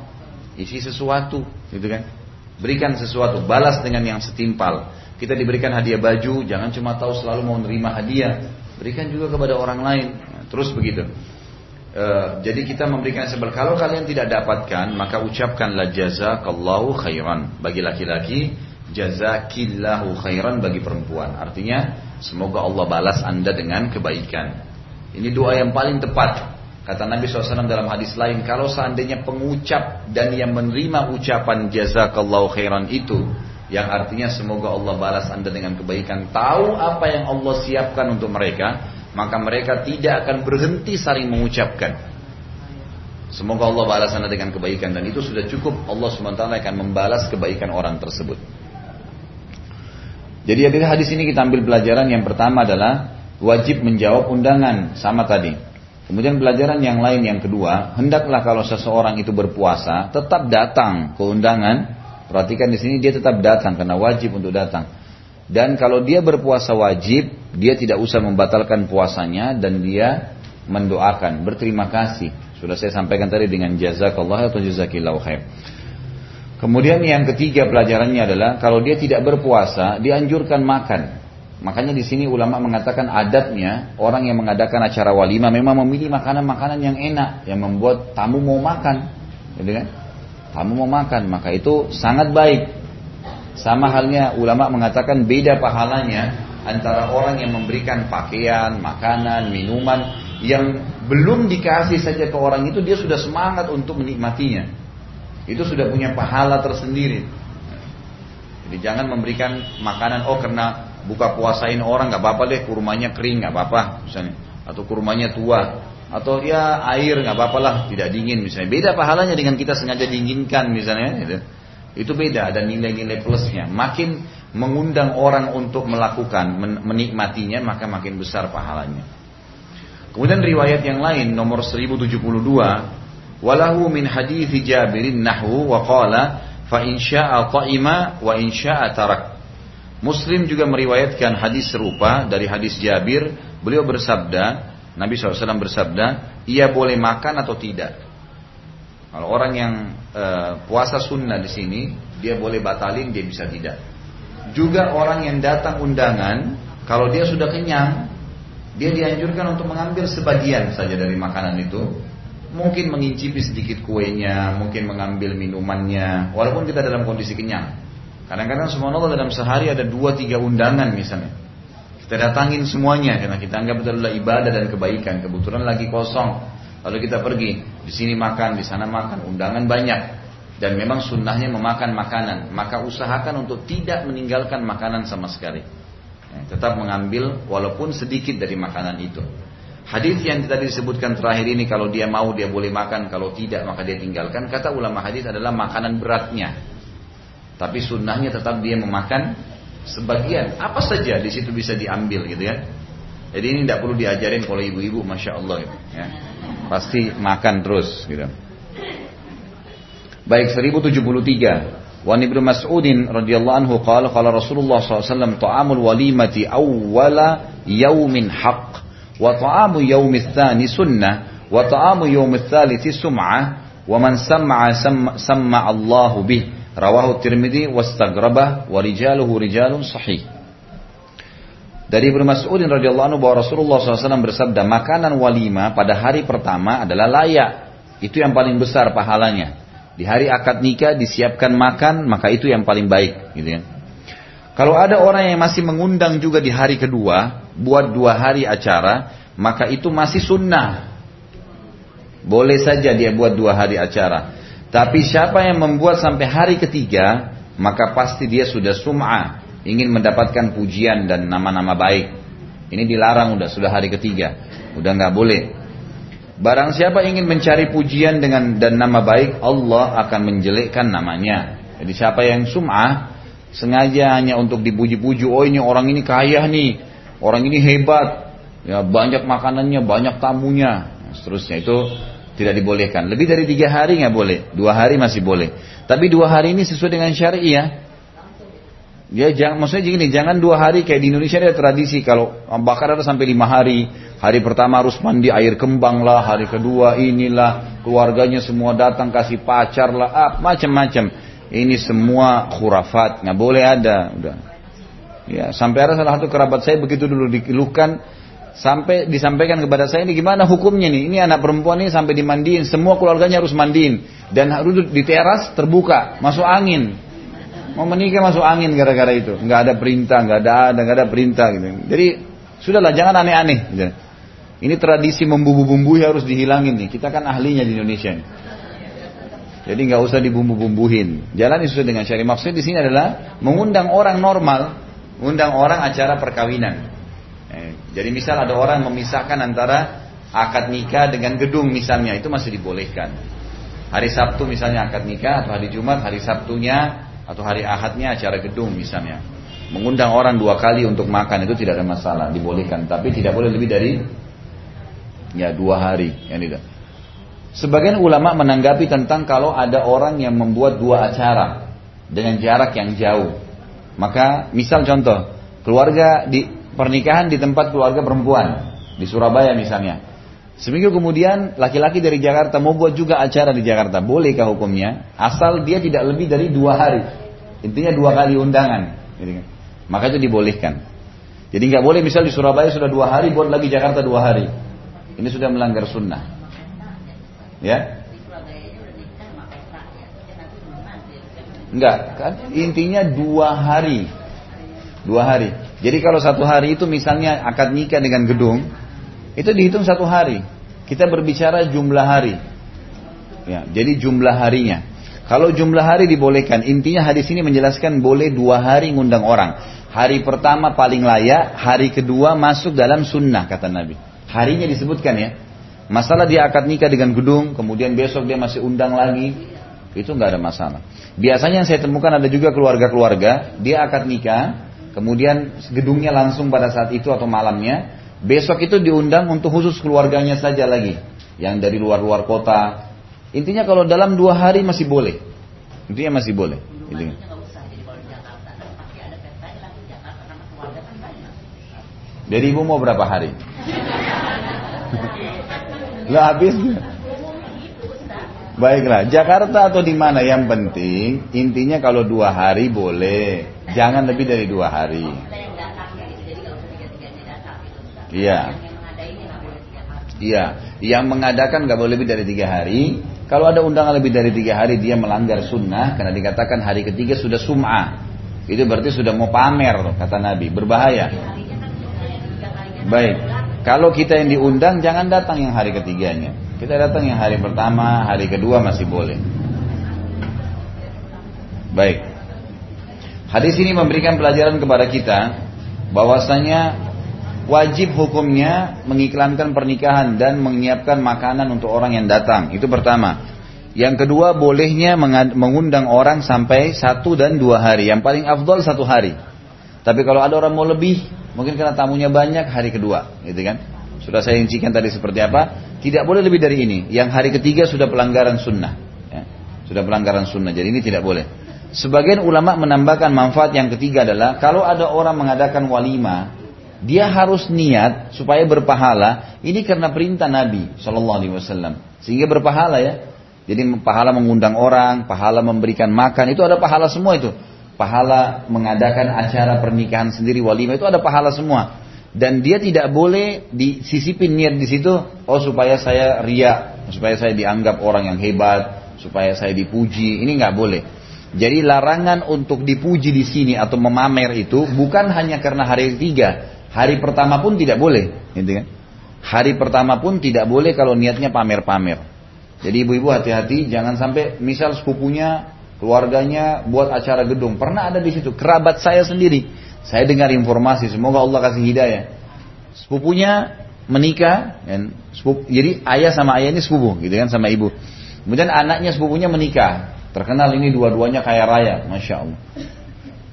Isi sesuatu gitu kan. Berikan sesuatu balas dengan yang setimpal. Kita diberikan hadiah baju jangan cuma tahu selalu mau menerima hadiah. Berikan juga kepada orang lain. Terus begitu e, jadi kita memberikan sebel kalau kalian tidak dapatkan maka ucapkanlah jazakallahu khairan bagi laki-laki jazakillahu khairan bagi perempuan artinya Semoga Allah balas anda dengan kebaikan. Ini doa yang paling tepat. Kata Nabi SAW dalam hadis lain, kalau seandainya pengucap dan yang menerima ucapan jazakallahu khairan itu, yang artinya semoga Allah balas anda dengan kebaikan, tahu apa yang Allah siapkan untuk mereka, maka mereka tidak akan berhenti saling mengucapkan. Semoga Allah balas anda dengan kebaikan dan itu sudah cukup Allah SWT akan membalas kebaikan orang tersebut. Jadi dari hadis ini kita ambil pelajaran yang pertama adalah wajib menjawab undangan sama tadi. Kemudian pelajaran yang lain yang kedua, hendaklah kalau seseorang itu berpuasa tetap datang ke undangan. Perhatikan di sini dia tetap datang karena wajib untuk datang. Dan kalau dia berpuasa wajib, dia tidak usah membatalkan puasanya dan dia mendoakan, berterima kasih. Sudah saya sampaikan tadi dengan jazakallah atau jazakillahu khair. Kemudian yang ketiga pelajarannya adalah kalau dia tidak berpuasa, dianjurkan makan. Makanya di sini ulama mengatakan adatnya orang yang mengadakan acara walimah memang memilih makanan-makanan yang enak yang membuat tamu mau makan, gitu kan? Tamu mau makan, maka itu sangat baik. Sama halnya ulama mengatakan beda pahalanya antara orang yang memberikan pakaian, makanan, minuman yang belum dikasih saja ke orang itu dia sudah semangat untuk menikmatinya itu sudah punya pahala tersendiri. Jadi jangan memberikan makanan oh karena buka puasain orang nggak apa-apa deh kurmanya kering nggak apa-apa misalnya atau kurmanya tua atau ya air nggak apa-apa lah tidak dingin misalnya beda pahalanya dengan kita sengaja dinginkan misalnya gitu. Itu beda ada nilai-nilai plusnya makin mengundang orang untuk melakukan menikmatinya maka makin besar pahalanya kemudian riwayat yang lain nomor 1072 Walahu min hadis Jabirin nahwu wa qala fa in syaa ta'ima wa in syaa tarak. Muslim juga meriwayatkan hadis serupa dari hadis Jabir, beliau bersabda, Nabi SAW bersabda, ia boleh makan atau tidak. Kalau orang yang e, puasa sunnah di sini, dia boleh batalin, dia bisa tidak. Juga orang yang datang undangan, kalau dia sudah kenyang, dia dianjurkan untuk mengambil sebagian saja dari makanan itu, mungkin mengincipi sedikit kuenya, mungkin mengambil minumannya, walaupun kita dalam kondisi kenyang. Kadang-kadang Allah dalam sehari ada dua tiga undangan misalnya. Kita datangin semuanya karena kita anggap adalah ibadah dan kebaikan. Kebetulan lagi kosong. Lalu kita pergi, di sini makan, di sana makan, undangan banyak. Dan memang sunnahnya memakan makanan. Maka usahakan untuk tidak meninggalkan makanan sama sekali. Ya, tetap mengambil walaupun sedikit dari makanan itu. Hadis yang tadi disebutkan terakhir ini kalau dia mau dia boleh makan, kalau tidak maka dia tinggalkan. Kata ulama hadis adalah makanan beratnya. Tapi sunnahnya tetap dia memakan sebagian apa saja di situ bisa diambil gitu ya. Jadi ini tidak perlu diajarin kalau ibu-ibu, masya Allah ya. Pasti makan terus gitu. Baik 1073. Wan Ibnu Mas'udin radhiyallahu anhu qala qala Rasulullah SAW ta'amul walimati awwala yaumin haqq wa ta'amu yaumil tsani sunnah wa ta'amu yaumil tsalits sum'ah wa man sam'a sam'a Allahu bih rawahu Tirmidzi wastagrabah wa rijaluhu rijalun sahih dari Ibnu Mas'udin radhiyallahu anhu bahwa Rasulullah SAW bersabda, makanan walima pada hari pertama adalah layak. Itu yang paling besar pahalanya. Di hari akad nikah disiapkan makan, maka itu yang paling baik. Gitu ya. Kalau ada orang yang masih mengundang juga di hari kedua, buat dua hari acara, maka itu masih sunnah. Boleh saja dia buat dua hari acara. Tapi siapa yang membuat sampai hari ketiga, maka pasti dia sudah sum'ah. Ingin mendapatkan pujian dan nama-nama baik. Ini dilarang udah, sudah hari ketiga. Udah nggak boleh. Barang siapa ingin mencari pujian dengan dan nama baik, Allah akan menjelekkan namanya. Jadi siapa yang sum'ah, sengaja hanya untuk dipuji-puji oh ini orang ini kaya nih orang ini hebat ya banyak makanannya banyak tamunya nah, seterusnya itu tidak dibolehkan lebih dari tiga hari nggak boleh dua hari masih boleh tapi dua hari ini sesuai dengan syariah ya Ya jangan maksudnya gini, jangan dua hari kayak di Indonesia ada tradisi kalau bakar ada sampai lima hari. Hari pertama harus mandi air kembang lah, hari kedua inilah keluarganya semua datang kasih pacar lah, ah, macam-macam. Ini semua khurafat, nggak boleh ada. Udah. Ya, sampai ada salah satu kerabat saya begitu dulu dikeluhkan sampai disampaikan kepada saya ini gimana hukumnya nih? Ini anak perempuan ini sampai dimandiin, semua keluarganya harus mandiin dan harus di teras terbuka, masuk angin. Mau menikah masuk angin gara-gara itu, nggak ada perintah, nggak ada ada, nggak ada perintah gitu. Jadi sudahlah jangan aneh-aneh. Gitu. Ini tradisi membumbu-bumbui harus dihilangin nih. Kita kan ahlinya di Indonesia. Nih. Jadi nggak usah dibumbu-bumbuhin. Jalan sesuai dengan syariat. Maksudnya di sini adalah mengundang orang normal, mengundang orang acara perkawinan. Eh, jadi misal ada orang memisahkan antara akad nikah dengan gedung misalnya, itu masih dibolehkan. Hari Sabtu misalnya akad nikah atau hari Jumat, hari Sabtunya atau hari Ahadnya acara gedung misalnya. Mengundang orang dua kali untuk makan itu tidak ada masalah, dibolehkan. Tapi tidak boleh lebih dari ya dua hari, yang tidak. Sebagian ulama menanggapi tentang kalau ada orang yang membuat dua acara dengan jarak yang jauh. Maka misal contoh, keluarga di pernikahan di tempat keluarga perempuan di Surabaya misalnya. Seminggu kemudian laki-laki dari Jakarta mau buat juga acara di Jakarta. Bolehkah hukumnya? Asal dia tidak lebih dari dua hari. Intinya dua kali undangan. Maka itu dibolehkan. Jadi nggak boleh misal di Surabaya sudah dua hari buat lagi Jakarta dua hari. Ini sudah melanggar sunnah. Ya? Enggak, kan intinya dua hari. Dua hari. Jadi kalau satu hari itu misalnya akad nikah dengan gedung, itu dihitung satu hari. Kita berbicara jumlah hari. Ya, jadi jumlah harinya. Kalau jumlah hari dibolehkan, intinya hadis ini menjelaskan boleh dua hari ngundang orang. Hari pertama paling layak, hari kedua masuk dalam sunnah kata Nabi. Harinya disebutkan ya. Masalah dia akad nikah dengan gedung, kemudian besok dia masih undang lagi, itu nggak ada masalah. Biasanya yang saya temukan ada juga keluarga-keluarga, dia akad nikah, kemudian gedungnya langsung pada saat itu atau malamnya, besok itu diundang untuk khusus keluarganya saja lagi, yang dari luar-luar kota. Intinya kalau dalam dua hari masih boleh, intinya masih boleh. Intinya. Jadi ibu mau berapa hari? Lah habis. Baiklah, Jakarta atau di mana yang penting intinya kalau dua hari boleh, jangan lebih dari dua hari. Iya. Iya, yang mengadakan nggak boleh lebih dari tiga hari. Kalau ada undangan lebih dari tiga hari dia melanggar sunnah karena dikatakan hari ketiga sudah sum'ah. Itu berarti sudah mau pamer kata Nabi, berbahaya. Baik. Kalau kita yang diundang jangan datang yang hari ketiganya. Kita datang yang hari pertama, hari kedua masih boleh. Baik. Hadis ini memberikan pelajaran kepada kita bahwasanya wajib hukumnya mengiklankan pernikahan dan menyiapkan makanan untuk orang yang datang. Itu pertama. Yang kedua bolehnya mengundang orang sampai satu dan dua hari. Yang paling afdol satu hari. Tapi kalau ada orang mau lebih, mungkin karena tamunya banyak hari kedua, gitu kan? Sudah saya rincikan tadi seperti apa. Tidak boleh lebih dari ini. Yang hari ketiga sudah pelanggaran sunnah. Ya. Sudah pelanggaran sunnah. Jadi ini tidak boleh. Sebagian ulama menambahkan manfaat yang ketiga adalah kalau ada orang mengadakan walima, dia harus niat supaya berpahala. Ini karena perintah Nabi Shallallahu Alaihi Wasallam, sehingga berpahala ya. Jadi pahala mengundang orang, pahala memberikan makan, itu ada pahala semua itu. Pahala mengadakan acara pernikahan sendiri walima itu ada pahala semua. Dan dia tidak boleh disisipin niat di situ, oh supaya saya ria, supaya saya dianggap orang yang hebat, supaya saya dipuji. Ini nggak boleh. Jadi larangan untuk dipuji di sini atau memamer itu bukan hanya karena hari ketiga, hari pertama pun tidak boleh, gitu kan? Hari pertama pun tidak boleh kalau niatnya pamer-pamer. Jadi ibu-ibu hati-hati jangan sampai misal sepupunya keluarganya buat acara gedung. Pernah ada di situ kerabat saya sendiri. Saya dengar informasi, semoga Allah kasih hidayah. Sepupunya menikah, dan sepupu, jadi ayah sama ayah ini sepupu, gitu kan sama ibu. Kemudian anaknya sepupunya menikah, terkenal ini dua-duanya kaya raya, masya Allah.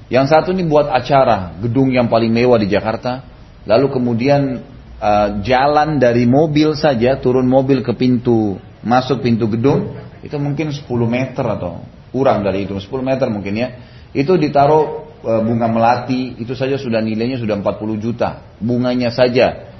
Yang satu ini buat acara gedung yang paling mewah di Jakarta, lalu kemudian uh, jalan dari mobil saja turun mobil ke pintu masuk pintu gedung itu mungkin 10 meter atau kurang dari itu. 10 meter mungkin ya. Itu ditaruh e, bunga melati itu saja sudah nilainya sudah 40 juta. Bunganya saja.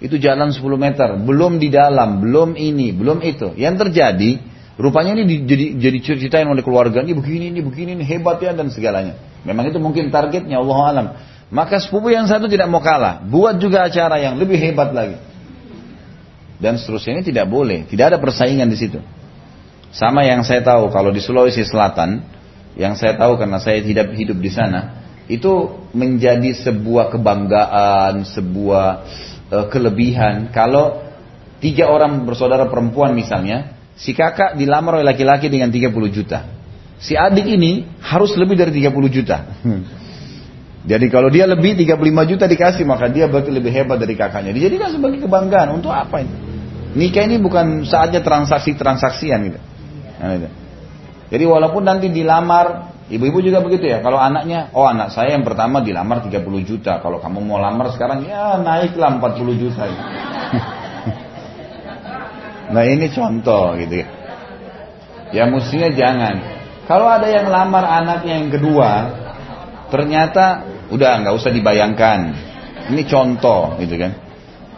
Itu jalan 10 meter. Belum di dalam belum ini belum itu. Yang terjadi rupanya ini di, jadi jadi ceritain oleh keluarga ini begini ini begini ini hebat ya dan segalanya. Memang itu mungkin targetnya Allah alam maka sepupu yang satu tidak mau kalah buat juga acara yang lebih hebat lagi dan seterusnya ini tidak boleh, tidak ada persaingan di situ. Sama yang saya tahu kalau di Sulawesi Selatan, yang saya tahu karena saya tidak hidup di sana, itu menjadi sebuah kebanggaan, sebuah uh, kelebihan kalau tiga orang bersaudara perempuan misalnya, si kakak dilamar oleh laki-laki dengan 30 juta. Si adik ini harus lebih dari 30 juta. Jadi kalau dia lebih 35 juta dikasih maka dia berarti lebih hebat dari kakaknya. Dijadikan sebagai kebanggaan. Untuk apa ini? Nikah ini bukan saatnya transaksi-transaksian gitu. Nah. Jadi walaupun nanti dilamar, ibu-ibu juga begitu ya. Kalau anaknya, oh anak saya yang pertama dilamar 30 juta. Kalau kamu mau lamar sekarang ya naiklah 40 juta. nah ini contoh gitu ya. Ya mestinya jangan. Kalau ada yang lamar anaknya yang kedua, ternyata udah nggak usah dibayangkan. Ini contoh gitu kan.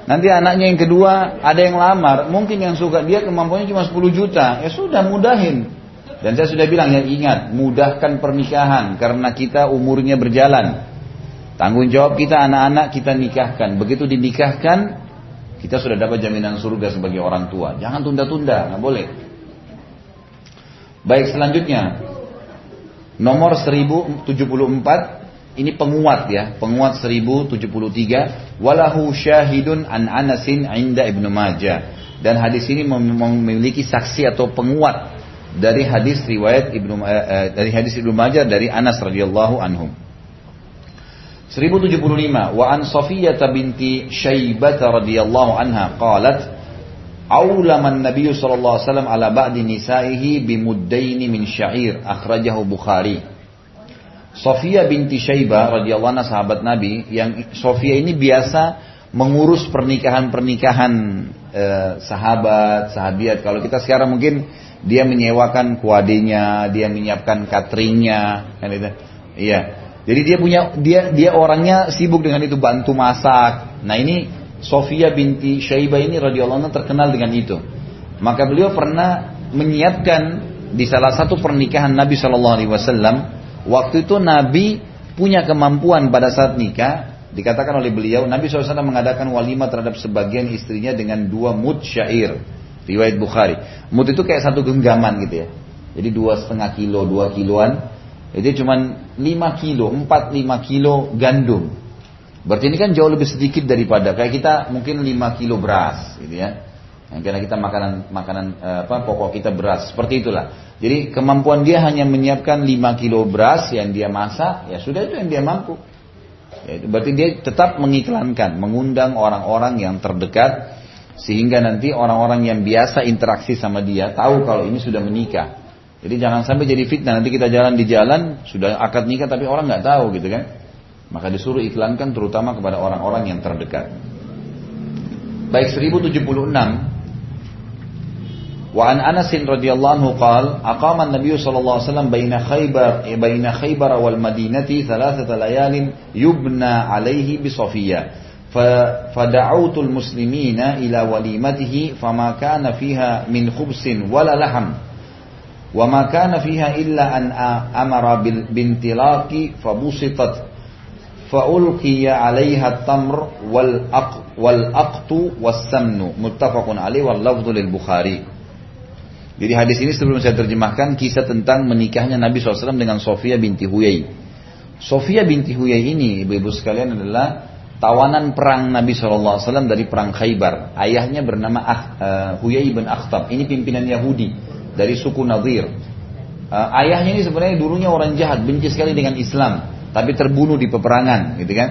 Nanti anaknya yang kedua ada yang lamar, mungkin yang suka dia kemampuannya cuma 10 juta, ya sudah mudahin. Dan saya sudah bilang yang ingat, mudahkan pernikahan karena kita umurnya berjalan. Tanggung jawab kita anak-anak kita nikahkan. Begitu dinikahkan, kita sudah dapat jaminan surga sebagai orang tua. Jangan tunda-tunda, nggak boleh. Baik selanjutnya, nomor 1074 ini penguat ya, penguat 1073. Walahu syahidun an Anasin inda Ibnu Majah. Dan hadis ini memiliki saksi atau penguat dari hadis riwayat Ibnu eh, eh, dari hadis Ibnu Majah dari Anas radhiyallahu anhum. 1075 wa an Safiyah binti Syaibah radhiyallahu anha qalat Aulama Nabi sallallahu alaihi wasallam ala ba'di nisaihi bimuddaini min sya'ir akhrajahu Bukhari Sofia binti Syaibah radhiyallahu anha sahabat Nabi yang Sofia ini biasa mengurus pernikahan-pernikahan eh, sahabat, sahabiat. Kalau kita sekarang mungkin dia menyewakan kuadenya, dia menyiapkan cateringnya, kan itu. Iya. Jadi dia punya dia dia orangnya sibuk dengan itu bantu masak. Nah ini Sofia binti Syaibah ini radhiyallahu anha terkenal dengan itu. Maka beliau pernah menyiapkan di salah satu pernikahan Nabi Shallallahu Alaihi Wasallam Waktu itu Nabi punya kemampuan pada saat nikah. Dikatakan oleh beliau, Nabi SAW mengadakan walimah terhadap sebagian istrinya dengan dua mud syair. Riwayat Bukhari. Mud itu kayak satu genggaman gitu ya. Jadi dua setengah kilo, dua kiloan. Jadi cuma lima kilo, empat lima kilo gandum. Berarti ini kan jauh lebih sedikit daripada kayak kita mungkin 5 kilo beras gitu ya. Karena kita makanan makanan eh, apa pokok kita beras seperti itulah. Jadi kemampuan dia hanya menyiapkan 5 kilo beras yang dia masak, ya sudah itu yang dia mampu. Ya, berarti dia tetap mengiklankan, mengundang orang-orang yang terdekat sehingga nanti orang-orang yang biasa interaksi sama dia tahu kalau ini sudah menikah. Jadi jangan sampai jadi fitnah nanti kita jalan di jalan sudah akad nikah tapi orang nggak tahu gitu kan. Maka disuruh iklankan terutama kepada orang-orang yang terdekat. Baik 1076 وعن أنس رضي الله عنه قال أقام النبي صلى الله عليه وسلم بين خيبر, بين خيبر والمدينة ثلاثة ليال يبنى عليه بصفية. فدعوت المسلمين إلى وليمته فما كان فيها من خبز ولا لحم وما كان فيها إلا أن أمر بانطلاق فبسطت فألقي عليها التمر والأقط والسمن. متفق عليه واللفظ للبخاري. Jadi hadis ini sebelum saya terjemahkan kisah tentang menikahnya Nabi SAW dengan Sofia binti Huyai. Sofia binti Huyai ini, ibu-ibu sekalian adalah tawanan perang Nabi SAW dari perang Khaybar. Ayahnya bernama ah, uh, Huyai bin Akhtab. Ini pimpinan Yahudi dari suku Nadir. Uh, ayahnya ini sebenarnya dulunya orang jahat, benci sekali dengan Islam tapi terbunuh di peperangan, gitu kan?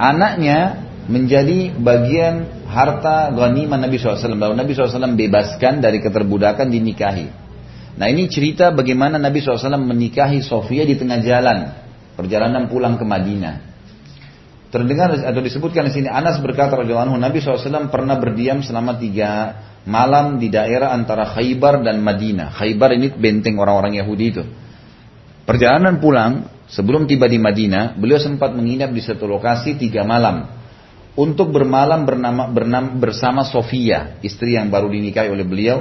Anaknya menjadi bagian harta ghanimah Nabi SAW. Lalu Nabi SAW bebaskan dari keterbudakan dinikahi. Nah ini cerita bagaimana Nabi SAW menikahi Sofia di tengah jalan. Perjalanan pulang ke Madinah. Terdengar atau disebutkan di sini Anas berkata radhiyallahu Nabi SAW pernah berdiam selama tiga malam di daerah antara Khaybar dan Madinah. Khaybar ini benteng orang-orang Yahudi itu. Perjalanan pulang Sebelum tiba di Madinah, beliau sempat menginap di satu lokasi tiga malam untuk bermalam bernama, bernama bersama Sofia, istri yang baru dinikahi oleh beliau.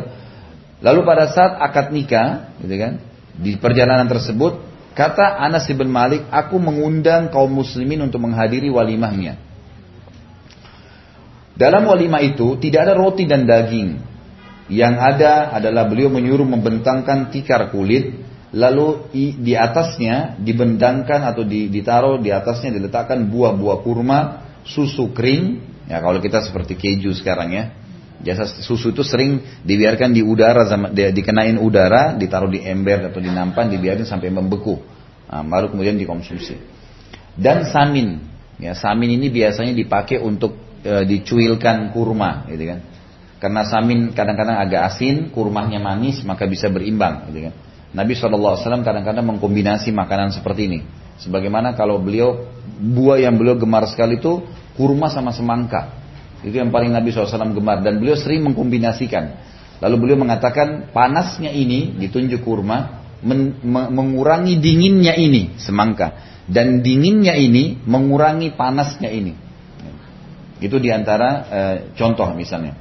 Lalu pada saat akad nikah, gitu kan, di perjalanan tersebut, kata Anas bin Malik, aku mengundang kaum muslimin untuk menghadiri walimahnya. Dalam walimah itu tidak ada roti dan daging. Yang ada adalah beliau menyuruh membentangkan tikar kulit lalu di atasnya dibendangkan atau ditaruh di atasnya diletakkan buah-buah kurma, susu kering, ya kalau kita seperti keju sekarang ya. Jasa susu itu sering dibiarkan di udara, dikenain udara, ditaruh di ember atau di nampan, dibiarin sampai membeku. Nah, baru kemudian dikonsumsi. Dan samin, ya samin ini biasanya dipakai untuk e, dicuilkan kurma, gitu kan. Karena samin kadang-kadang agak asin, kurmanya manis, maka bisa berimbang, gitu kan. Nabi SAW kadang-kadang mengkombinasi makanan seperti ini. Sebagaimana kalau beliau, buah yang beliau gemar sekali itu kurma sama semangka. Itu yang paling Nabi SAW gemar. Dan beliau sering mengkombinasikan. Lalu beliau mengatakan panasnya ini ditunjuk kurma, men mengurangi dinginnya ini semangka. Dan dinginnya ini mengurangi panasnya ini. Itu di antara e, contoh misalnya.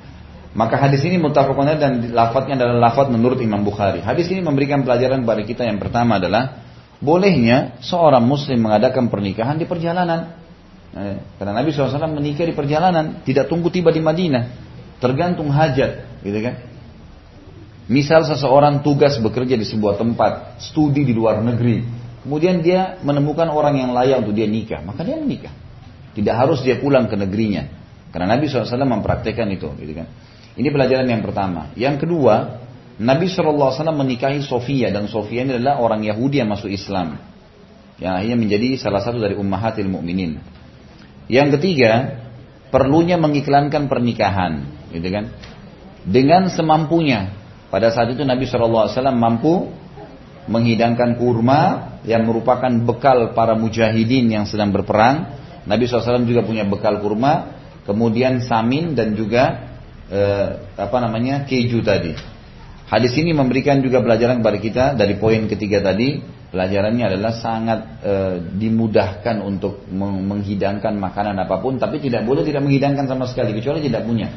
Maka hadis ini mutafakun dan lafadznya adalah lafadz menurut Imam Bukhari. Hadis ini memberikan pelajaran kepada kita yang pertama adalah bolehnya seorang muslim mengadakan pernikahan di perjalanan. Eh, karena Nabi SAW menikah di perjalanan, tidak tunggu tiba di Madinah. Tergantung hajat, gitu kan. Misal seseorang tugas bekerja di sebuah tempat, studi di luar negeri. Kemudian dia menemukan orang yang layak untuk dia nikah, maka dia menikah. Tidak harus dia pulang ke negerinya. Karena Nabi SAW mempraktekkan itu, gitu kan. Ini pelajaran yang pertama. Yang kedua, Nabi SAW menikahi Sofia dan Sofia ini adalah orang Yahudi yang masuk Islam. Yang akhirnya menjadi salah satu dari ummahatil mukminin. Yang ketiga, perlunya mengiklankan pernikahan, gitu kan? Dengan semampunya. Pada saat itu Nabi SAW mampu menghidangkan kurma yang merupakan bekal para mujahidin yang sedang berperang. Nabi SAW juga punya bekal kurma, kemudian samin dan juga eh, apa namanya keju tadi. Hadis ini memberikan juga pelajaran kepada kita dari poin ketiga tadi. Pelajarannya adalah sangat eh, dimudahkan untuk menghidangkan makanan apa pun, tapi tidak boleh tidak menghidangkan sama sekali kecuali tidak punya.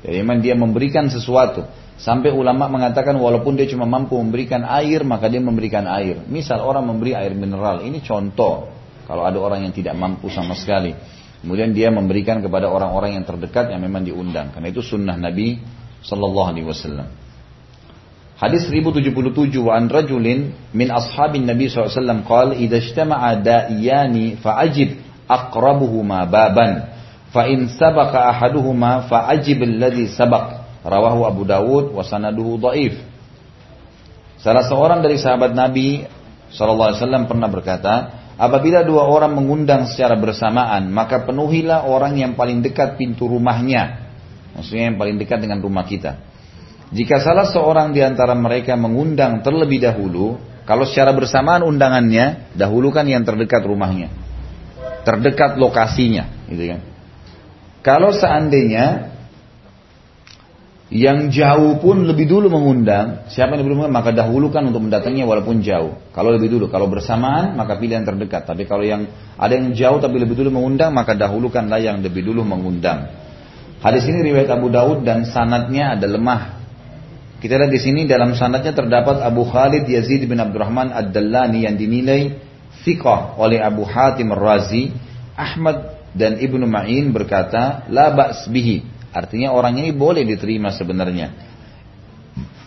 Jadi memang dia memberikan sesuatu. Sampai ulama mengatakan walaupun dia cuma mampu memberikan air, maka dia memberikan air. Misal orang memberi air mineral, ini contoh. Kalau ada orang yang tidak mampu sama sekali. Kemudian dia memberikan kepada orang-orang yang terdekat yang memang diundang. Karena itu sunnah Nabi Sallallahu Alaihi Wasallam. Hadis 1077 wa an rajulin min ashabin Nabi SAW qal idza ijtama'a da'iyani fa'ajib aqrabuhuma baban fa in sabaqa ahaduhuma fa ajib alladhi sabaq rawahu Abu Dawud wa sanaduhu dhaif Salah seorang dari sahabat Nabi SAW pernah berkata, apabila dua orang mengundang secara bersamaan, maka penuhilah orang yang paling dekat pintu rumahnya. Maksudnya yang paling dekat dengan rumah kita. Jika salah seorang di antara mereka mengundang terlebih dahulu, kalau secara bersamaan undangannya, dahulukan yang terdekat rumahnya. Terdekat lokasinya, gitu kan. Kalau seandainya yang jauh pun lebih dulu mengundang, siapa yang lebih dulu maka dahulukan untuk mendatanginya walaupun jauh. Kalau lebih dulu, kalau bersamaan maka pilih yang terdekat. Tapi kalau yang ada yang jauh tapi lebih dulu mengundang, maka dahulukanlah yang lebih dulu mengundang. Hadis ini riwayat Abu Daud dan sanatnya ada lemah. Kita lihat di sini dalam sanatnya terdapat Abu Khalid Yazid bin Abdurrahman Ad-Dallani yang dinilai thiqah oleh Abu Hatim Ar-Razi. Ahmad dan Ibnu Ma'in berkata, la ba's bihi. Artinya orang ini boleh diterima sebenarnya.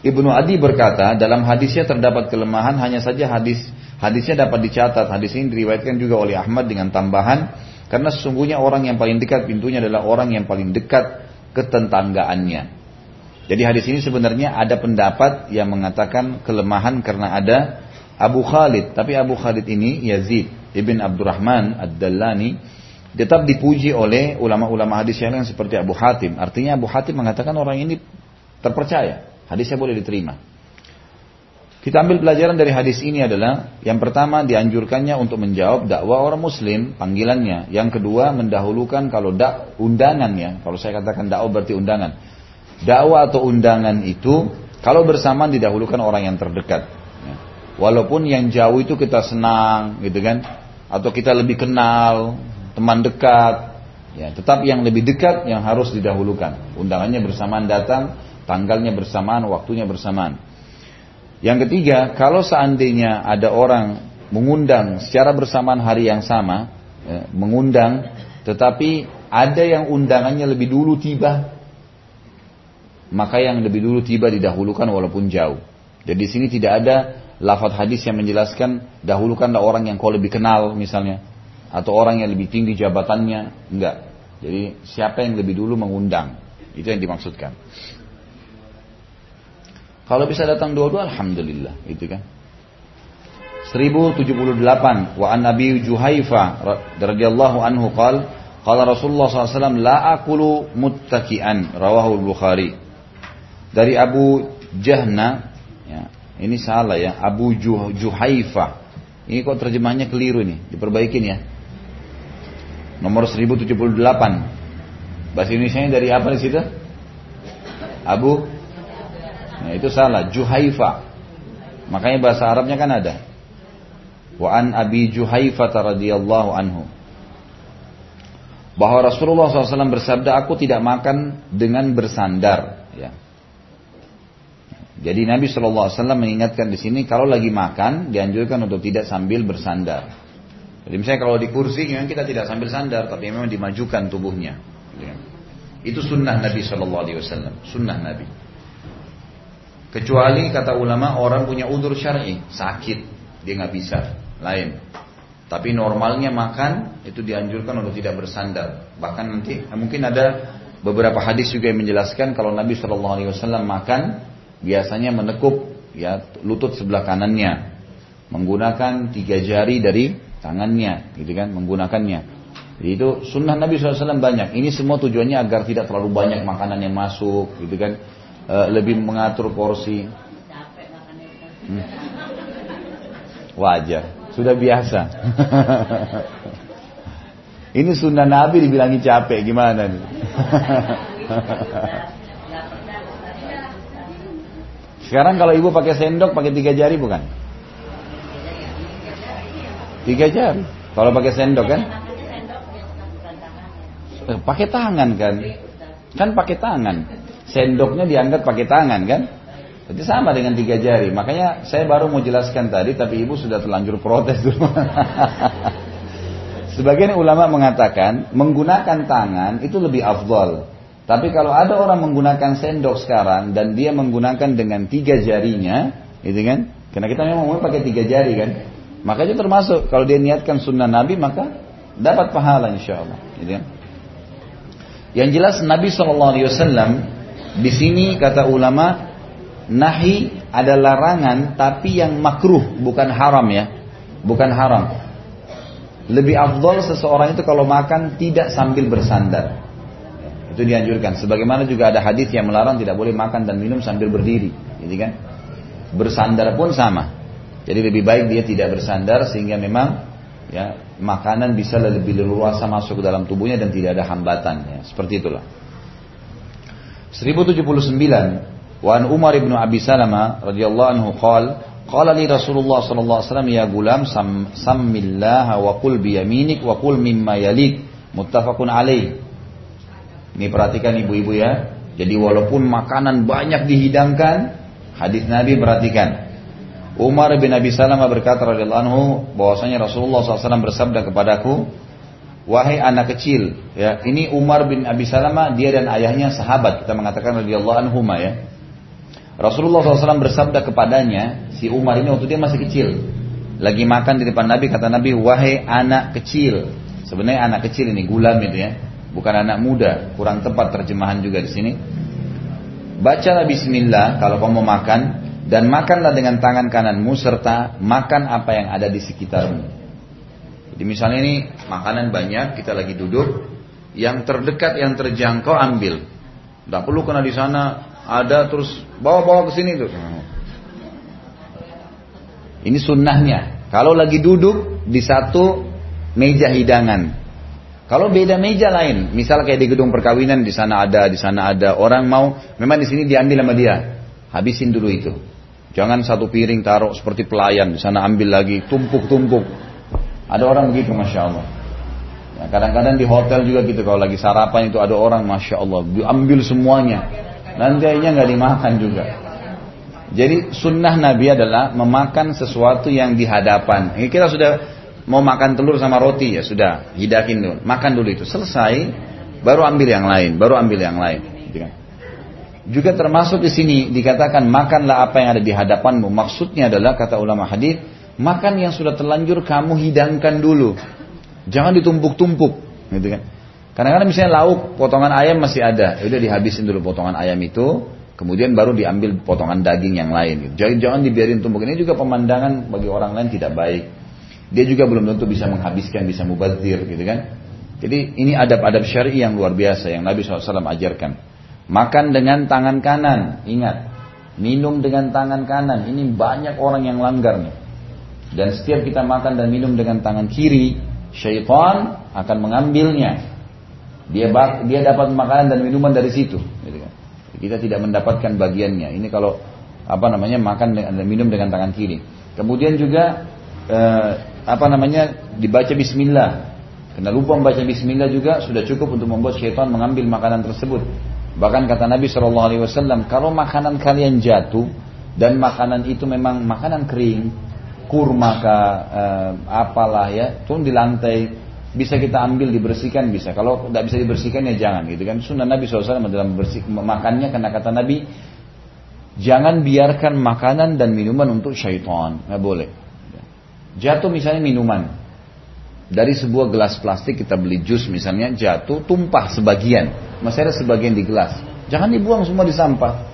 Ibnu Adi berkata, dalam hadisnya terdapat kelemahan hanya saja hadis hadisnya dapat dicatat. Hadis ini diriwayatkan juga oleh Ahmad dengan tambahan karena sesungguhnya orang yang paling dekat pintunya adalah orang yang paling dekat ketentanggaannya. Jadi hadis ini sebenarnya ada pendapat yang mengatakan kelemahan karena ada Abu Khalid. Tapi Abu Khalid ini Yazid ibn Abdurrahman Ad-Dallani tetap dipuji oleh ulama-ulama hadis yang lain seperti Abu Hatim. Artinya Abu Hatim mengatakan orang ini terpercaya. Hadisnya boleh diterima. Kita ambil pelajaran dari hadis ini adalah yang pertama dianjurkannya untuk menjawab dakwah orang muslim panggilannya. Yang kedua mendahulukan kalau dak undangannya. Kalau saya katakan dakwah berarti undangan dakwah atau undangan itu kalau bersamaan didahulukan orang yang terdekat. Ya. Walaupun yang jauh itu kita senang, gitu kan, atau kita lebih kenal, teman dekat, ya, tetap yang lebih dekat yang harus didahulukan. Undangannya bersamaan datang, tanggalnya bersamaan, waktunya bersamaan. Yang ketiga, kalau seandainya ada orang mengundang secara bersamaan hari yang sama, ya, mengundang, tetapi ada yang undangannya lebih dulu tiba, maka yang lebih dulu tiba didahulukan walaupun jauh. Jadi di sini tidak ada lafadz hadis yang menjelaskan dahulukanlah orang yang kau lebih kenal misalnya atau orang yang lebih tinggi jabatannya, enggak. Jadi siapa yang lebih dulu mengundang, itu yang dimaksudkan. Kalau bisa datang dua-dua alhamdulillah, itu kan. 1078 wa an Nabi Juhaifa radhiyallahu anhu qala qala Rasulullah SAW la akulu muttaki'an rawahu al-Bukhari dari Abu Jahna ya, ini salah ya Abu Juh, Juhaifa ini kok terjemahnya keliru nih diperbaikin ya. Nomor 1078 bahasa Indonesia dari apa di situ? Abu? Nah, itu salah Juhaifa makanya bahasa Arabnya kan ada. Wa an Abi Juhaifa radhiyallahu anhu. Bahwa Rasulullah SAW bersabda aku tidak makan dengan bersandar. Ya jadi Nabi Shallallahu Alaihi Wasallam mengingatkan di sini kalau lagi makan dianjurkan untuk tidak sambil bersandar. Jadi misalnya kalau di kursi memang kita tidak sambil sandar, tapi memang dimajukan tubuhnya. Itu sunnah Nabi Shallallahu Alaihi Wasallam, sunnah Nabi. Kecuali kata ulama orang punya udur syar'i, sakit, dia nggak bisa, lain. Tapi normalnya makan itu dianjurkan untuk tidak bersandar. Bahkan nanti mungkin ada beberapa hadis juga yang menjelaskan kalau Nabi Shallallahu Alaihi Wasallam makan biasanya menekuk ya lutut sebelah kanannya. Menggunakan tiga jari dari tangannya gitu kan menggunakannya. Jadi itu sunnah Nabi SAW banyak. Ini semua tujuannya agar tidak terlalu banyak makanan yang masuk gitu kan. E, lebih mengatur porsi. Hmm. wajar. Sudah biasa. Ini sunnah Nabi dibilangi capek gimana nih Sekarang kalau ibu pakai sendok pakai tiga jari bukan? Tiga jari. Kalau pakai sendok kan? Eh, pakai tangan kan? Kan pakai tangan. Sendoknya diangkat pakai tangan kan? Jadi sama dengan tiga jari. Makanya saya baru mau jelaskan tadi, tapi ibu sudah terlanjur protes dulu. Sebagian ulama mengatakan menggunakan tangan itu lebih afdol. Tapi kalau ada orang menggunakan sendok sekarang dan dia menggunakan dengan tiga jarinya, itu kan? Karena kita memang mau pakai tiga jari kan? Makanya termasuk kalau dia niatkan sunnah Nabi maka dapat pahala insya Allah. Gitu kan? Yang jelas Nabi Wasallam di sini kata ulama nahi ada larangan tapi yang makruh bukan haram ya, bukan haram. Lebih afdol seseorang itu kalau makan tidak sambil bersandar. Itu dianjurkan. Sebagaimana juga ada hadis yang melarang tidak boleh makan dan minum sambil berdiri, gitu kan? Bersandar pun sama. Jadi lebih baik dia tidak bersandar sehingga memang ya makanan bisa lebih leluasa masuk ke dalam tubuhnya dan tidak ada hambatan ya seperti itulah 1079 Wa an Umar ibn Abi Salama radhiyallahu anhu qala qala li Rasulullah sallallahu alaihi wasallam ya gulam sam, sammillah wa qul bi yaminik wa qul mimma yalik muttafaqun alaih Ini perhatikan ibu-ibu ya jadi walaupun makanan banyak dihidangkan hadis Nabi perhatikan Umar bin Abi Salamah berkata radhiyallahu anhu bahwasanya Rasulullah SAW bersabda kepadaku, wahai anak kecil, ya ini Umar bin Abi Salamah dia dan ayahnya sahabat kita mengatakan radhiyallahu anhu ya. Rasulullah SAW bersabda kepadanya si Umar ini waktu dia masih kecil, lagi makan di depan Nabi kata Nabi wahai anak kecil. Sebenarnya anak kecil ini gulam itu ya, bukan anak muda, kurang tepat terjemahan juga di sini. Bacalah Bismillah kalau kamu mau makan dan makanlah dengan tangan kananmu serta makan apa yang ada di sekitarmu. Jadi misalnya ini makanan banyak, kita lagi duduk, yang terdekat, yang terjangkau ambil. Tidak perlu kena di sana ada terus bawa-bawa ke sini tuh. Ini sunnahnya. Kalau lagi duduk di satu meja hidangan, kalau beda meja lain, misal kayak di gedung perkawinan di sana ada, di sana ada orang mau, memang di sini diambil sama dia, habisin dulu itu. Jangan satu piring taruh seperti pelayan, di sana ambil lagi, tumpuk-tumpuk. Ada orang begitu, masya Allah. Ya, kadang-kadang di hotel juga gitu, kalau lagi sarapan itu ada orang, masya Allah, diambil semuanya. Nanti akhirnya nggak dimakan juga. Jadi sunnah Nabi adalah memakan sesuatu yang di hadapan. Ini kita sudah mau makan telur sama roti ya sudah hidakin dulu, makan dulu itu selesai, baru ambil yang lain, baru ambil yang lain. Gitu kan. Juga termasuk di sini dikatakan makanlah apa yang ada di hadapanmu. Maksudnya adalah kata ulama hadis, makan yang sudah terlanjur kamu hidangkan dulu. Jangan ditumpuk-tumpuk, gitu kan. Kadang-kadang misalnya lauk, potongan ayam masih ada, ya udah dihabisin dulu potongan ayam itu, kemudian baru diambil potongan daging yang lain. Gitu. Jangan, jangan dibiarin tumpuk. Ini juga pemandangan bagi orang lain tidak baik. Dia juga belum tentu bisa menghabiskan, bisa mubazir, gitu kan. Jadi ini adab-adab syari yang luar biasa yang Nabi SAW ajarkan. Makan dengan tangan kanan, ingat. Minum dengan tangan kanan, ini banyak orang yang langgar nih. Dan setiap kita makan dan minum dengan tangan kiri, syaitan akan mengambilnya. Dia dia dapat makanan dan minuman dari situ. Gitu kan. Kita tidak mendapatkan bagiannya. Ini kalau apa namanya makan dan minum dengan tangan kiri. Kemudian juga eh, apa namanya dibaca Bismillah. Karena lupa membaca Bismillah juga sudah cukup untuk membuat syaitan mengambil makanan tersebut. Bahkan kata Nabi Shallallahu Alaihi Wasallam, kalau makanan kalian jatuh dan makanan itu memang makanan kering, kurma kah, eh, apalah ya, turun di lantai, bisa kita ambil dibersihkan bisa. Kalau tidak bisa dibersihkan ya jangan gitu kan. Sunnah Nabi SAW dalam bersih makannya karena kata Nabi jangan biarkan makanan dan minuman untuk syaitan, nggak boleh. Jatuh misalnya minuman dari sebuah gelas plastik kita beli jus misalnya jatuh tumpah sebagian masih ada sebagian di gelas. Jangan dibuang semua di sampah.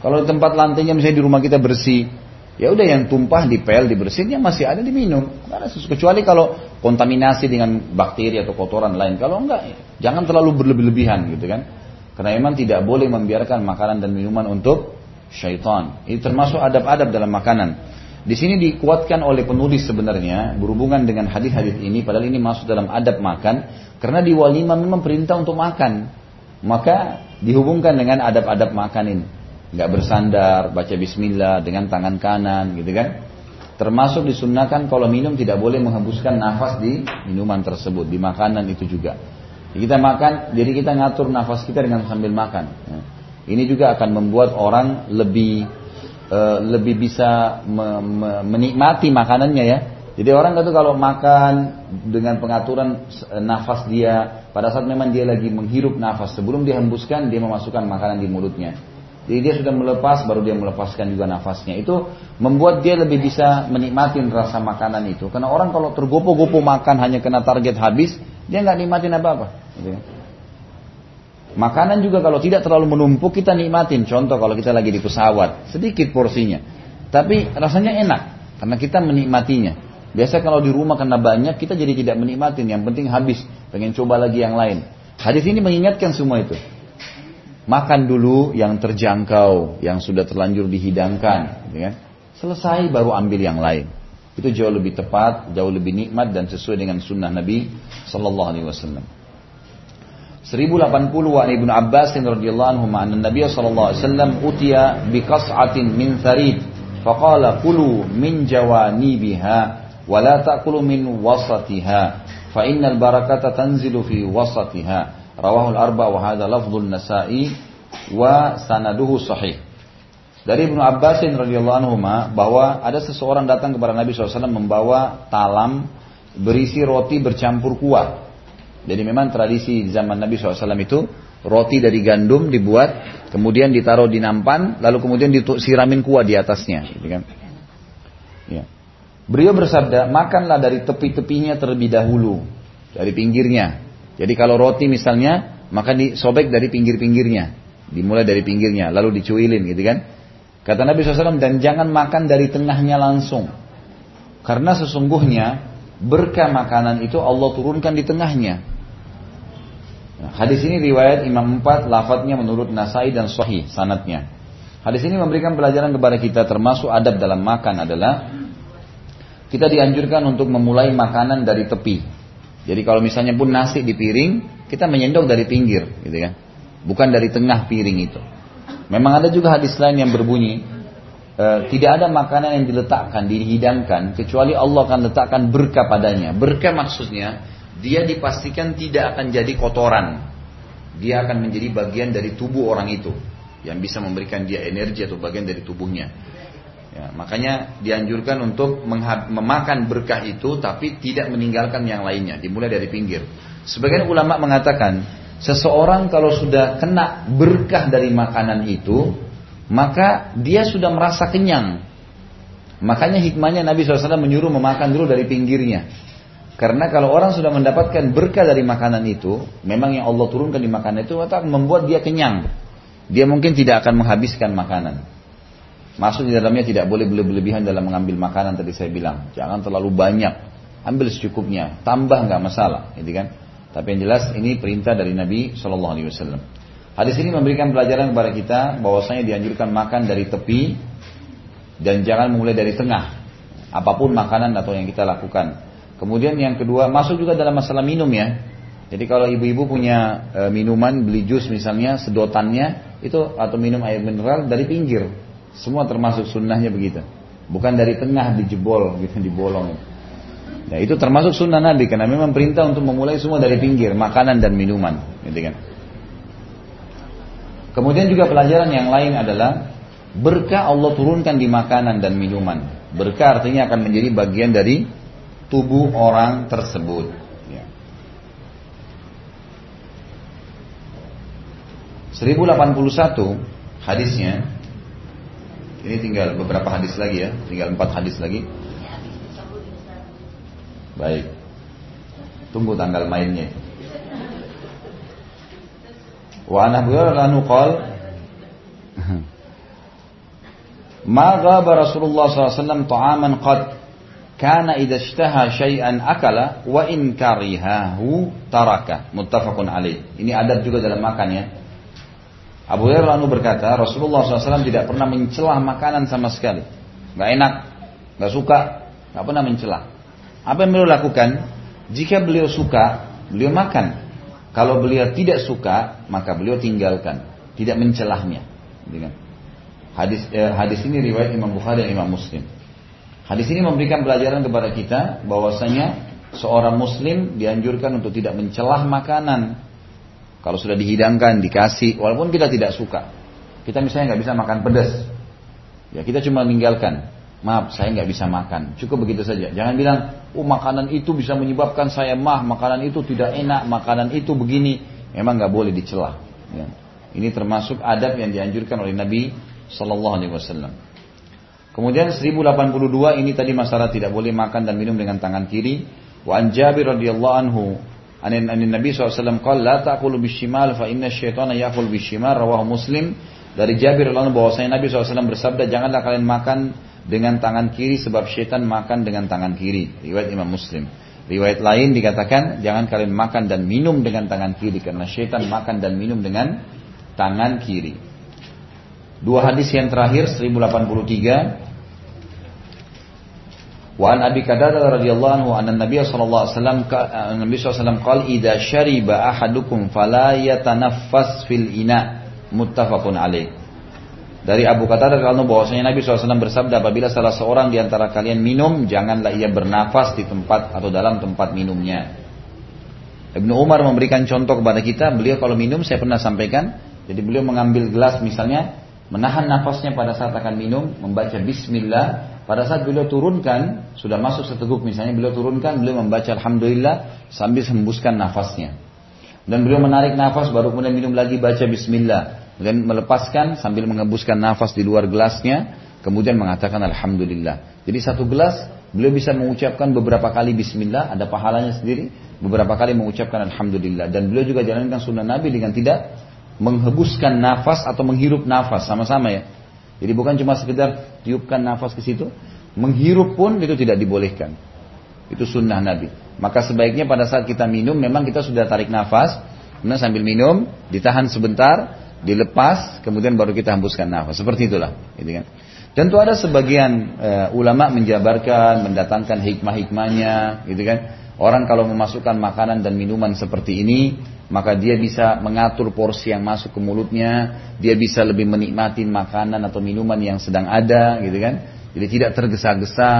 Kalau tempat lantainya misalnya di rumah kita bersih, ya udah yang tumpah di pel dibersihinnya masih ada diminum. Kecuali kalau kontaminasi dengan bakteri atau kotoran lain. Kalau enggak, jangan terlalu berlebih-lebihan gitu kan. Karena memang tidak boleh membiarkan makanan dan minuman untuk syaitan. Ini termasuk adab-adab dalam makanan. Di sini dikuatkan oleh penulis sebenarnya berhubungan dengan hadis-hadis ini padahal ini masuk dalam adab makan karena di walimah memang perintah untuk makan. Maka dihubungkan dengan adab-adab makan ini. Gak bersandar, baca bismillah dengan tangan kanan gitu kan. Termasuk disunahkan kalau minum tidak boleh menghembuskan nafas di minuman tersebut, di makanan itu juga. Kita makan, jadi kita ngatur nafas kita dengan sambil makan. Ya. Ini juga akan membuat orang lebih uh, lebih bisa me, me, menikmati makanannya ya. Jadi orang itu kalau makan dengan pengaturan eh, nafas dia pada saat memang dia lagi menghirup nafas sebelum dia hembuskan dia memasukkan makanan di mulutnya. Jadi dia sudah melepas, baru dia melepaskan juga nafasnya. Itu membuat dia lebih bisa menikmati rasa makanan itu. Karena orang kalau tergopo-gopo makan hanya kena target habis, dia nggak nikmatin apa-apa. Gitu ya. Makanan juga kalau tidak terlalu menumpuk kita nikmatin. Contoh kalau kita lagi di pesawat, sedikit porsinya. Tapi rasanya enak karena kita menikmatinya. Biasa kalau di rumah karena banyak kita jadi tidak menikmatin. Yang penting habis, pengen coba lagi yang lain. Hadis ini mengingatkan semua itu. Makan dulu yang terjangkau, yang sudah terlanjur dihidangkan. Ya. Selesai baru ambil yang lain. Itu jauh lebih tepat, jauh lebih nikmat dan sesuai dengan sunnah Nabi Sallallahu Alaihi Wasallam. 1080 wa Ibnu Abbas radhiyallahu anhu anna Nabi sallallahu alaihi wasallam utiya bi qas'atin min tharid. Faqala kulu min jawanibiha wa la ta'kulu min wasatiha fa innal barakata tanzilu fi wasatiha. Rawahu al-arba wa hadha lafdhu an-nasa'i wa sanaduhu sahih. Dari Ibnu Abbas radhiyallahu anhu bahwa ada seseorang datang kepada Nabi SAW membawa talam berisi roti bercampur kuah jadi memang tradisi di zaman Nabi SAW itu roti dari gandum dibuat, kemudian ditaruh di nampan, lalu kemudian disiramin kuah di atasnya. Gitu kan. ya. Beliau bersabda, makanlah dari tepi-tepinya terlebih dahulu, dari pinggirnya. Jadi kalau roti misalnya, maka disobek dari pinggir-pinggirnya, dimulai dari pinggirnya, lalu dicuilin, gitu kan. Kata Nabi SAW, dan jangan makan dari tengahnya langsung. Karena sesungguhnya berkah makanan itu Allah turunkan di tengahnya. Hadis ini riwayat Imam 4 lafadznya menurut Nasai dan Sahih sanatnya. Hadis ini memberikan pelajaran kepada kita termasuk adab dalam makan adalah kita dianjurkan untuk memulai makanan dari tepi. Jadi kalau misalnya pun nasi di piring, kita menyendok dari pinggir, gitu ya. Bukan dari tengah piring itu. Memang ada juga hadis lain yang berbunyi, e, tidak ada makanan yang diletakkan, dihidangkan, kecuali Allah akan letakkan berkah padanya. Berkah maksudnya, dia dipastikan tidak akan jadi kotoran. Dia akan menjadi bagian dari tubuh orang itu yang bisa memberikan dia energi atau bagian dari tubuhnya. Ya, makanya dianjurkan untuk memakan berkah itu tapi tidak meninggalkan yang lainnya, dimulai dari pinggir. Sebagian ulama mengatakan, seseorang kalau sudah kena berkah dari makanan itu, maka dia sudah merasa kenyang. Makanya hikmahnya Nabi SAW menyuruh memakan dulu dari pinggirnya. Karena kalau orang sudah mendapatkan berkah dari makanan itu, memang yang Allah turunkan di makanan itu akan membuat dia kenyang. Dia mungkin tidak akan menghabiskan makanan. Masuk di dalamnya tidak boleh berlebihan dalam mengambil makanan tadi saya bilang. Jangan terlalu banyak. Ambil secukupnya. Tambah nggak masalah, gitu kan? Tapi yang jelas ini perintah dari Nabi Shallallahu Alaihi Wasallam. Hadis ini memberikan pelajaran kepada kita bahwasanya dianjurkan makan dari tepi dan jangan mulai dari tengah. Apa pun makanan atau yang kita lakukan. Kemudian yang kedua masuk juga dalam masalah minum ya. Jadi kalau ibu-ibu punya e, minuman beli jus misalnya sedotannya itu atau minum air mineral dari pinggir. Semua termasuk sunnahnya begitu. Bukan dari tengah dijebol gitu dibolong. Nah itu termasuk sunnah Nabi karena memang perintah untuk memulai semua dari pinggir makanan dan minuman, gitu kan. Kemudian juga pelajaran yang lain adalah berkah Allah turunkan di makanan dan minuman. Berkah artinya akan menjadi bagian dari tubuh orang tersebut. Ya. 1081 hadisnya ini tinggal beberapa hadis lagi ya, tinggal empat hadis lagi. Baik. Tunggu tanggal mainnya. Wa an Abu Hurairah qol Ma ghaba Rasulullah SAW ta'aman qad kana idza ishtaha syai'an akala wa in karihahu taraka. Muttafaqun alaih. Ini adab juga dalam makan ya. Abu Hurairah berkata Rasulullah SAW tidak pernah mencela makanan sama sekali. Nggak enak nggak suka nggak pernah mencela apa yang beliau lakukan? Jika beliau suka beliau makan. Kalau beliau tidak suka maka beliau tinggalkan. Tidak mencelahnya. Hadis eh, hadis ini riwayat Imam Bukhari dan Imam Muslim Hadis ini memberikan pelajaran kepada kita bahwasanya seorang muslim dianjurkan untuk tidak mencelah makanan. Kalau sudah dihidangkan, dikasih, walaupun kita tidak suka. Kita misalnya nggak bisa makan pedas. Ya kita cuma meninggalkan. Maaf, saya nggak bisa makan. Cukup begitu saja. Jangan bilang, oh makanan itu bisa menyebabkan saya mah, makanan itu tidak enak, makanan itu begini. Memang nggak boleh dicela. Ya. Ini termasuk adab yang dianjurkan oleh Nabi Sallallahu Alaihi Wasallam. Kemudian 1082 ini tadi masalah tidak boleh makan dan minum dengan tangan kiri. Wa an Jabir radhiyallahu anhu anin anin Nabi SAW qala la ta'kulu bishimal fa inna syaitana ya'kul bishimal rawahu Muslim. Dari Jabir radhiyallahu bahwasanya Nabi SAW bersabda janganlah kalian makan dengan tangan kiri sebab syaitan makan dengan tangan kiri. Riwayat Imam Muslim. Riwayat lain dikatakan jangan kalian makan dan minum dengan tangan kiri karena syaitan makan dan minum dengan tangan kiri. Dua hadis yang terakhir 1083 Wa an Abi Qatadah radhiyallahu anhu anna Nabi sallallahu alaihi wasallam Nabi sallallahu alaihi wasallam qala idza syariba ahadukum fala yatanaffas fil ina muttafaqun alaih. Dari Abu Qatadah radhiyallahu bahwasanya Nabi SAW bersabda apabila salah seorang di antara kalian minum janganlah ia bernafas di tempat atau dalam tempat minumnya. Ibnu Umar memberikan contoh kepada kita, beliau kalau minum saya pernah sampaikan, jadi beliau mengambil gelas misalnya, menahan nafasnya pada saat akan minum, membaca bismillah. Pada saat beliau turunkan, sudah masuk seteguk misalnya, beliau turunkan, beliau membaca alhamdulillah sambil hembuskan nafasnya. Dan beliau menarik nafas baru kemudian minum lagi baca bismillah. Kemudian melepaskan sambil mengembuskan nafas di luar gelasnya, kemudian mengatakan alhamdulillah. Jadi satu gelas beliau bisa mengucapkan beberapa kali bismillah, ada pahalanya sendiri, beberapa kali mengucapkan alhamdulillah dan beliau juga jalankan sunnah Nabi dengan tidak menghembuskan nafas atau menghirup nafas sama-sama ya. Jadi bukan cuma sekedar tiupkan nafas ke situ, menghirup pun itu tidak dibolehkan. Itu sunnah Nabi. Maka sebaiknya pada saat kita minum memang kita sudah tarik nafas, kemudian sambil minum ditahan sebentar, dilepas, kemudian baru kita hembuskan nafas. Seperti itulah, gitu kan. Tentu ada sebagian uh, ulama menjabarkan, mendatangkan hikmah-hikmahnya, gitu kan. Orang kalau memasukkan makanan dan minuman seperti ini, maka dia bisa mengatur porsi yang masuk ke mulutnya, dia bisa lebih menikmati makanan atau minuman yang sedang ada, gitu kan. Jadi tidak tergesa-gesa,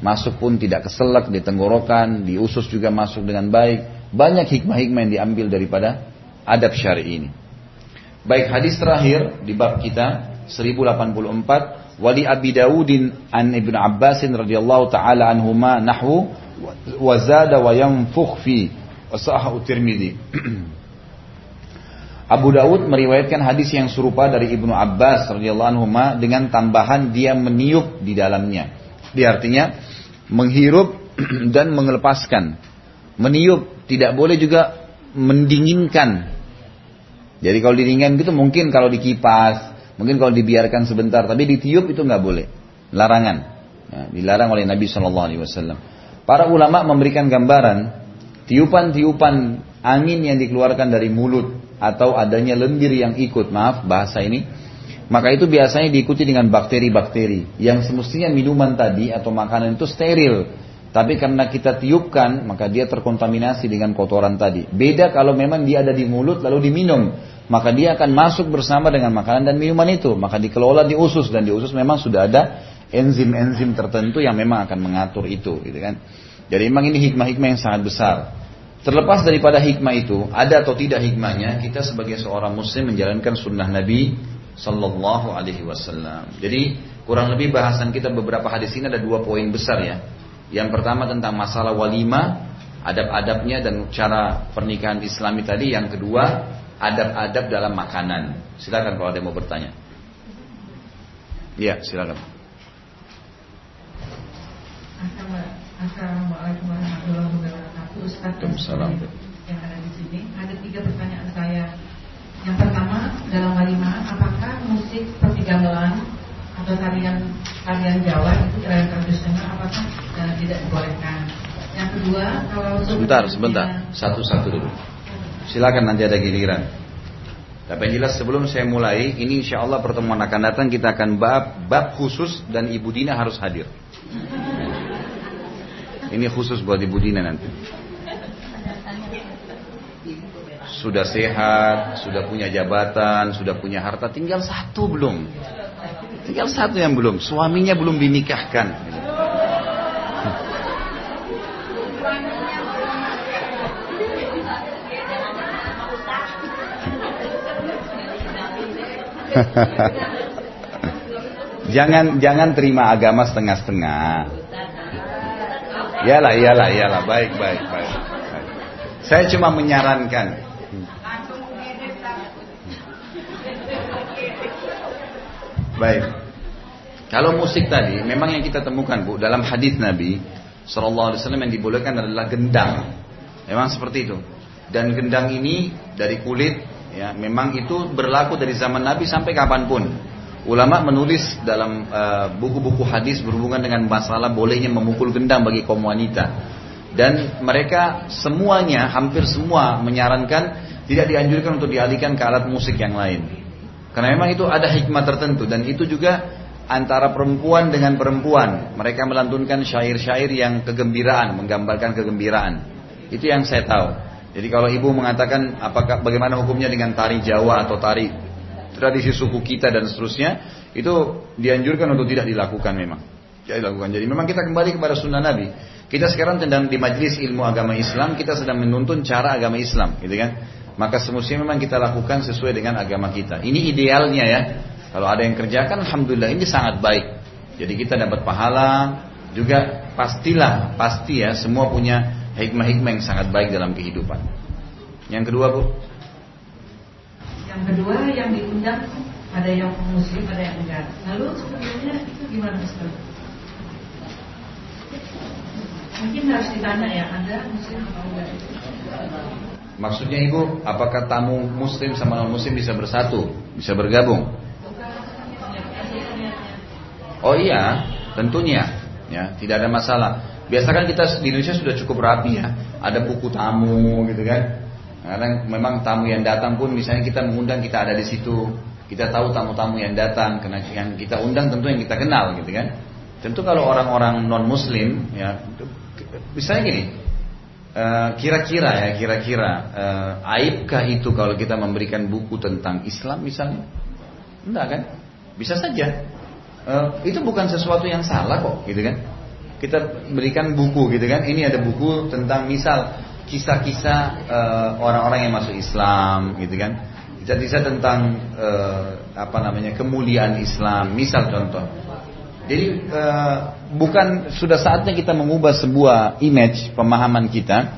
masuk pun tidak keselak di tenggorokan, di usus juga masuk dengan baik. Banyak hikmah-hikmah yang diambil daripada adab syari ini. Baik hadis terakhir di bab kita 1084 Wali Abi Dawudin an Ibn Abbasin radhiyallahu taala anhuma nahwu wazada wa yanfukh fi wasahahu Tirmidzi Abu Dawud meriwayatkan hadis yang serupa dari Ibnu Abbas radhiyallahu anhu dengan tambahan dia meniup di dalamnya. Dia artinya menghirup dan mengelepaskan. Meniup tidak boleh juga mendinginkan. Jadi kalau didinginkan gitu mungkin kalau dikipas, mungkin kalau dibiarkan sebentar, tapi ditiup itu nggak boleh. Larangan. Ya, dilarang oleh Nabi Shallallahu Alaihi Wasallam. Para ulama memberikan gambaran tiupan-tiupan angin yang dikeluarkan dari mulut atau adanya lendir yang ikut, maaf bahasa ini, maka itu biasanya diikuti dengan bakteri-bakteri yang semestinya minuman tadi atau makanan itu steril. Tapi karena kita tiupkan, maka dia terkontaminasi dengan kotoran tadi. Beda kalau memang dia ada di mulut lalu diminum, maka dia akan masuk bersama dengan makanan dan minuman itu. Maka dikelola di usus dan di usus memang sudah ada enzim-enzim tertentu yang memang akan mengatur itu, gitu kan. Jadi memang ini hikmah-hikmah yang sangat besar. Terlepas daripada hikmah itu, ada atau tidak hikmahnya, kita sebagai seorang muslim menjalankan sunnah Nabi Sallallahu Alaihi Wasallam. Jadi kurang lebih bahasan kita beberapa hadis ini ada dua poin besar ya. Yang pertama tentang masalah walima, adab-adabnya dan cara pernikahan Islami tadi. Yang kedua, adab-adab dalam makanan. Silakan kalau ada yang mau bertanya. Iya, silakan. Assalamualaikum warahmatullahi wabarakatuh. Ustaz yang ada di sini. Ada tiga pertanyaan saya. Yang pertama dalam walimah, apakah musik seperti gamelan atau tarian tarian Jawa itu tarian tradisional apakah uh, tidak dibolehkan? Yang kedua, kalau sebentar, sebentar, satu-satu dulu. Silakan nanti ada giliran. Tapi yang jelas sebelum saya mulai, ini insya Allah pertemuan akan datang kita akan bab, bab khusus dan Ibu Dina harus hadir. Ini khusus buat Ibu Dina nanti sudah sehat, sudah punya jabatan, sudah punya harta, tinggal satu belum. Tinggal satu yang belum, suaminya belum dinikahkan. jangan jangan terima agama setengah-setengah. Iyalah, iyalah, iyalah, baik, baik, baik. Saya cuma menyarankan. Baik. Kalau musik tadi, memang yang kita temukan bu dalam hadis Nabi Wasallam yang dibolehkan adalah gendang. Memang seperti itu. Dan gendang ini dari kulit, ya, memang itu berlaku dari zaman Nabi sampai kapan pun. Ulama menulis dalam eh, buku-buku uh, hadis berhubungan dengan masalah bolehnya memukul gendang bagi kaum wanita. Dan mereka semuanya, hampir semua menyarankan tidak dianjurkan untuk dialihkan ke alat musik yang lain. Karena memang itu ada hikmah tertentu dan itu juga antara perempuan dengan perempuan. Mereka melantunkan syair-syair yang kegembiraan, menggambarkan kegembiraan. Itu yang saya tahu. Jadi kalau ibu mengatakan apakah bagaimana hukumnya dengan tari Jawa atau tari tradisi suku kita dan seterusnya, itu dianjurkan untuk tidak dilakukan memang. Tidak dilakukan. Jadi memang kita kembali kepada sunnah Nabi. Kita sekarang sedang di majelis ilmu agama Islam, kita sedang menuntun cara agama Islam, gitu kan? Maka semestinya memang kita lakukan sesuai dengan agama kita. Ini idealnya ya. Kalau ada yang kerjakan, alhamdulillah ini sangat baik. Jadi kita dapat pahala, juga pastilah, pasti ya, semua punya hikmah-hikmah yang sangat baik dalam kehidupan. Yang kedua bu? Yang kedua yang diundang ada yang muslim, ada yang enggak. Lalu sebenarnya itu gimana Ustaz? Mungkin harus ditanya ya, ada muslim atau enggak? Maksudnya ibu, apakah tamu muslim sama non muslim bisa bersatu, bisa bergabung? Oh iya, tentunya, ya tidak ada masalah. Biasakan kita di Indonesia sudah cukup rapi ya, ada buku tamu gitu kan. Karena memang tamu yang datang pun misalnya kita mengundang kita ada di situ, kita tahu tamu-tamu yang datang, karena yang kita undang tentu yang kita kenal gitu kan. Tentu kalau orang-orang non Muslim ya, misalnya gini, eh, kira-kira ya kira-kira uh, aibkah itu kalau kita memberikan buku tentang Islam misalnya? Enggak kan? Bisa saja uh, itu bukan sesuatu yang salah kok, gitu kan? Kita berikan buku, gitu kan? Ini ada buku tentang misal kisah-kisah uh, orang-orang yang masuk Islam, gitu kan? Kisah-kisah tentang uh, apa namanya kemuliaan Islam, misal contoh. Jadi uh, bukan sudah saatnya kita mengubah sebuah image pemahaman kita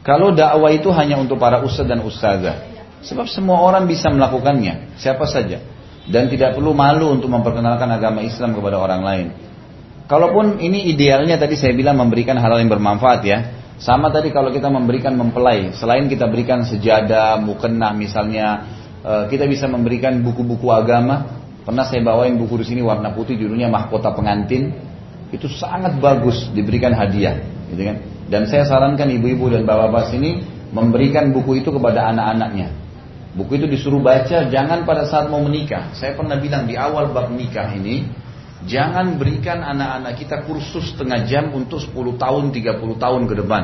kalau dakwah itu hanya untuk para ustadz dan ustazah. Sebab semua orang bisa melakukannya, siapa saja dan tidak perlu malu untuk memperkenalkan agama Islam kepada orang lain. Kalaupun ini idealnya tadi saya bilang memberikan hal, -hal yang bermanfaat ya. Sama tadi kalau kita memberikan mempelai, selain kita berikan sejadah, mukena misalnya, eh, kita bisa memberikan buku-buku agama. Pernah saya bawain buku di sini warna putih judulnya Mahkota Pengantin. Itu sangat bagus diberikan hadiah, gitu kan. Dan saya sarankan ibu-ibu dan bapak-bapak sini memberikan buku itu kepada anak-anaknya Buku itu disuruh baca jangan pada saat mau menikah. Saya pernah bilang di awal bab nikah ini, jangan berikan anak-anak kita kursus setengah jam untuk 10 tahun, 30 tahun ke depan.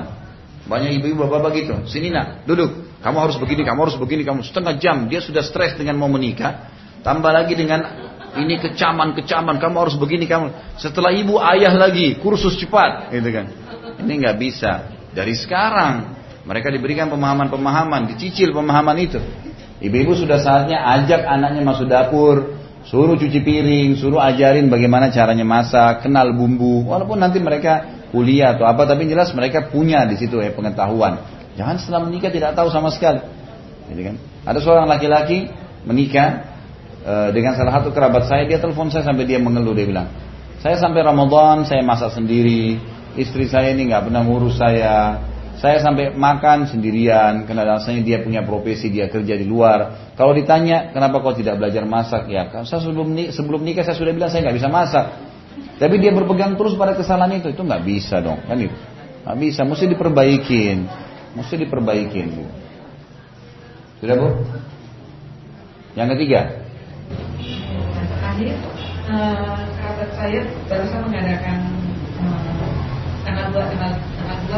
Banyak ibu-ibu bapak-bapak gitu. Sini nak, duduk. Kamu harus begini, kamu harus begini, kamu setengah jam. Dia sudah stres dengan mau menikah. Tambah lagi dengan ini kecaman-kecaman, kamu harus begini, kamu. Setelah ibu ayah lagi, kursus cepat, gitu kan. Ini nggak bisa. Dari sekarang mereka diberikan pemahaman-pemahaman, dicicil pemahaman itu. Ibu-ibu sudah saatnya ajak anaknya masuk dapur, suruh cuci piring, suruh ajarin bagaimana caranya masak, kenal bumbu. Walaupun nanti mereka kuliah atau apa, tapi jelas mereka punya di situ ya pengetahuan. Jangan setelah menikah tidak tahu sama sekali. Jadi kan? Ada seorang laki-laki menikah e, dengan salah satu kerabat saya, dia telepon saya sampai dia mengeluh, dia bilang, saya sampai Ramadan saya masak sendiri, istri saya ini nggak pernah ngurus saya, saya sampai makan sendirian karena alasannya dia punya profesi, dia kerja di luar. Kalau ditanya kenapa kau tidak belajar masak, ya saya sebelum sebelum nikah saya sudah bilang saya nggak bisa masak. Tapi dia berpegang terus pada kesalahan itu, itu nggak bisa dong, kan itu. Nggak bisa, mesti diperbaikin, mesti diperbaikin. Sudah bu? Yang ketiga. Tadi uh, saya barusan mengadakan uh, tanggal dua tanggal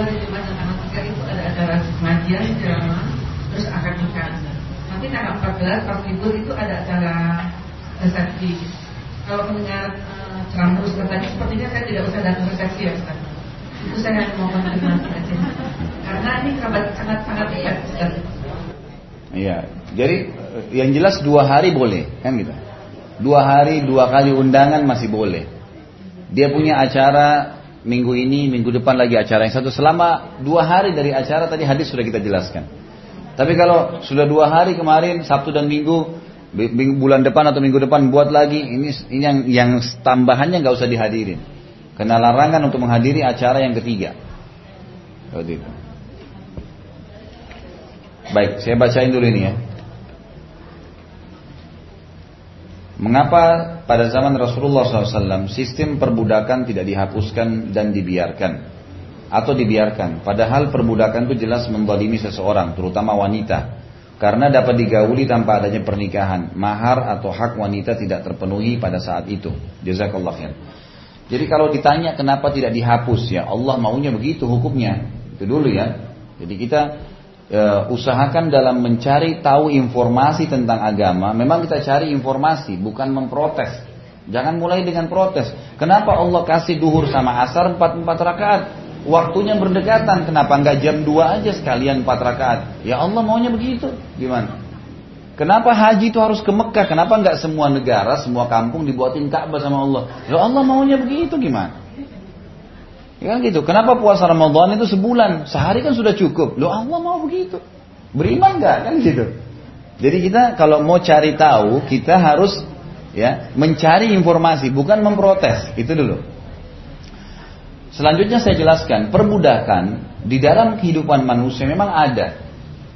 di Jumat dan tanggal tiga itu ada acara pengajian drama terus akan nikah nanti tanggal 14 pas libur itu ada acara resepsi. Kalau mendengar uh, ceramah Ustaz tadi sepertinya saya tidak usah datang resepsi ya Ustaz. Itu saya hanya mau konfirmasi aja karena ini sangat sangat sangat dekat sekali Iya, jadi eh, yang jelas dua hari boleh, kan gitu. Dua hari, dua kali undangan masih boleh. Dia punya acara minggu ini, minggu depan lagi acara yang satu. Selama dua hari dari acara tadi hadis sudah kita jelaskan. Tapi kalau sudah dua hari kemarin, Sabtu dan Minggu, bulan depan atau minggu depan buat lagi ini, ini yang yang tambahannya nggak usah dihadirin karena larangan untuk menghadiri acara yang ketiga baik saya bacain dulu ini ya Mengapa pada zaman Rasulullah SAW sistem perbudakan tidak dihapuskan dan dibiarkan atau dibiarkan? Padahal perbudakan itu jelas mendalimi seseorang, terutama wanita. Karena dapat digauli tanpa adanya pernikahan, mahar atau hak wanita tidak terpenuhi pada saat itu. Jazakallah khair. Jadi kalau ditanya kenapa tidak dihapus ya Allah maunya begitu hukumnya. Itu dulu ya. Jadi kita e, usahakan dalam mencari tahu informasi tentang agama, memang kita cari informasi, bukan memprotes. Jangan mulai dengan protes. Kenapa Allah kasih duhur sama asar empat empat rakaat? Waktunya berdekatan, kenapa nggak jam 2 aja sekalian empat rakaat? Ya Allah maunya begitu. Gimana? Kenapa haji itu harus ke Mekah? Kenapa nggak semua negara, semua kampung dibuatin Ka'bah sama Allah? Ya Allah maunya begitu gimana? Ya kan gitu. Kenapa puasa Ramadan itu sebulan? Sehari kan sudah cukup. Loh Allah mau begitu. Beriman nggak kan gitu. Jadi kita kalau mau cari tahu, kita harus ya mencari informasi, bukan memprotes. Itu dulu. Selanjutnya saya jelaskan, perbudakan di dalam kehidupan manusia memang ada.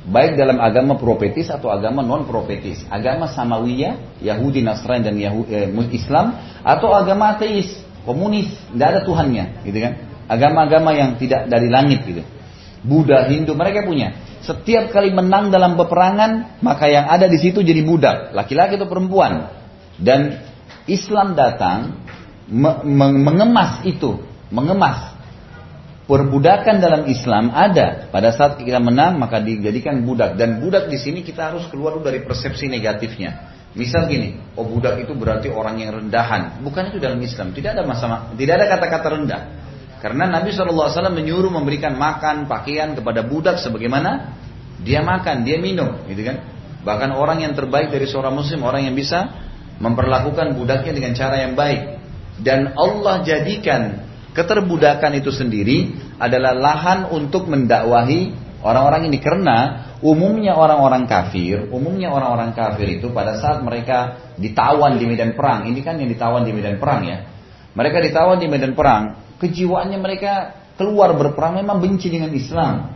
Baik dalam agama profetis atau agama non profetis. Agama Samawiyah, Yahudi, Nasrani dan Yahudi, eh, Islam atau agama ateis, komunis, tidak ada Tuhannya, gitu kan? Agama-agama yang tidak dari langit gitu. Buddha, Hindu, mereka punya. Setiap kali menang dalam peperangan, maka yang ada di situ jadi budak, laki-laki atau perempuan. Dan Islam datang me mengemas itu, mengemas. Perbudakan dalam Islam ada. Pada saat kita menang maka dijadikan budak dan budak di sini kita harus keluar dari persepsi negatifnya. Misal gini, oh budak itu berarti orang yang rendahan. Bukan itu dalam Islam. Tidak ada masalah, tidak ada kata-kata rendah. Karena Nabi SAW menyuruh memberikan makan, pakaian kepada budak sebagaimana dia makan, dia minum, gitu kan? Bahkan orang yang terbaik dari seorang muslim, orang yang bisa memperlakukan budaknya dengan cara yang baik. Dan Allah jadikan keterbudakan itu sendiri adalah lahan untuk mendakwahi orang-orang ini karena umumnya orang-orang kafir, umumnya orang-orang kafir itu pada saat mereka ditawan di medan perang, ini kan yang ditawan di medan perang ya. Mereka ditawan di medan perang, kejiwaannya mereka keluar berperang memang benci dengan Islam.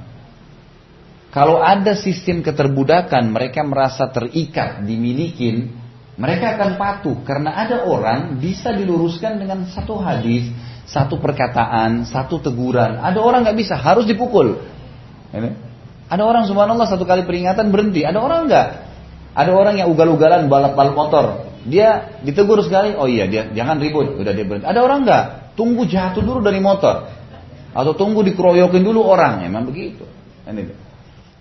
Kalau ada sistem keterbudakan, mereka merasa terikat, dimilikin, mereka akan patuh karena ada orang bisa diluruskan dengan satu hadis, satu perkataan, satu teguran. Ada orang nggak bisa, harus dipukul. Ada orang subhanallah satu kali peringatan berhenti, ada orang nggak. Ada orang yang ugal-ugalan balap-balap motor, dia ditegur sekali, oh iya dia jangan ribut, udah dia berhenti. Ada orang nggak, Tunggu jatuh dulu dari motor. Atau tunggu dikeroyokin dulu orang. Emang begitu.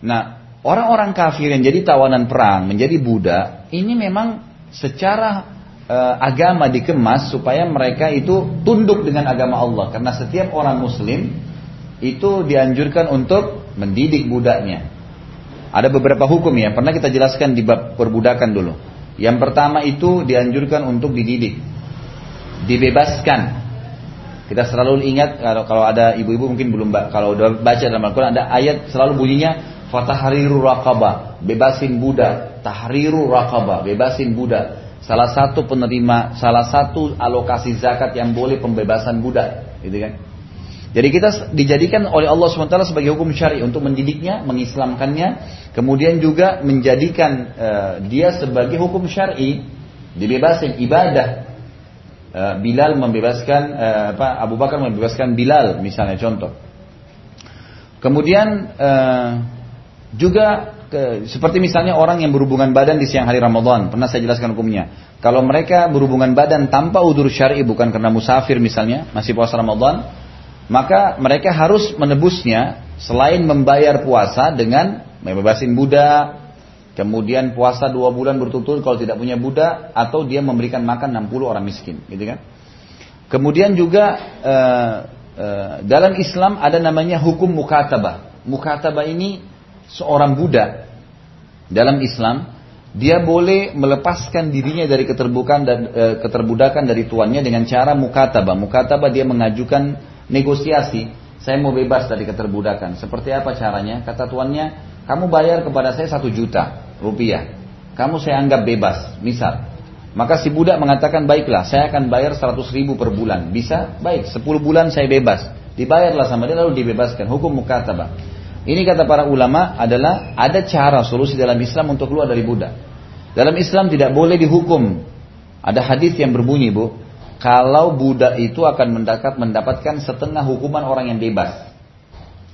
Nah, orang-orang kafir yang jadi tawanan perang, menjadi budak, ini memang secara e, agama dikemas supaya mereka itu tunduk dengan agama Allah. Karena setiap orang muslim itu dianjurkan untuk mendidik budaknya. Ada beberapa hukum ya, pernah kita jelaskan di bab perbudakan dulu. Yang pertama itu dianjurkan untuk dididik. Dibebaskan kita selalu ingat kalau kalau ada ibu-ibu mungkin belum kalau udah baca dalam Al-Qur'an ada ayat selalu bunyinya fatahriru raqabah, bebasin budak, tahriru raqabah, bebasin budak. Salah satu penerima, salah satu alokasi zakat yang boleh pembebasan budak, gitu kan? Jadi kita dijadikan oleh Allah SWT sebagai hukum syari untuk mendidiknya, mengislamkannya, kemudian juga menjadikan uh, dia sebagai hukum syari, dibebasin ibadah, Bilal membebaskan uh, apa Abu Bakar membebaskan Bilal misalnya contoh. Kemudian uh, juga seperti misalnya orang yang berhubungan badan di siang hari Ramadan, pernah saya jelaskan hukumnya. Kalau mereka berhubungan badan tanpa udur syar'i bukan karena musafir misalnya, masih puasa Ramadan, maka mereka harus menebusnya selain membayar puasa dengan membebasin budak, Kemudian puasa dua bulan berturut-turut kalau tidak punya budak atau dia memberikan makan 60 orang miskin, gitu kan? Kemudian juga uh, uh, dalam Islam ada namanya hukum mukatabah. Mukatabah ini seorang budak dalam Islam dia boleh melepaskan dirinya dari keterbukaan dan uh, keterbudakan dari tuannya dengan cara mukatabah. Mukatabah dia mengajukan negosiasi. Saya mau bebas dari keterbudakan. Seperti apa caranya? Kata tuannya, kamu bayar kepada saya satu juta rupiah. kamu saya anggap bebas, misal. Maka si budak mengatakan, baiklah, saya akan bayar 100 ribu per bulan. Bisa? Baik, 10 bulan saya bebas. Dibayarlah sama dia lalu dibebaskan. Hukum mukatabah. Ini kata para ulama adalah ada cara solusi dalam Islam untuk keluar dari budak. Dalam Islam tidak boleh dihukum. Ada hadis yang berbunyi, Bu, kalau budak itu akan mendapat mendapatkan setengah hukuman orang yang bebas.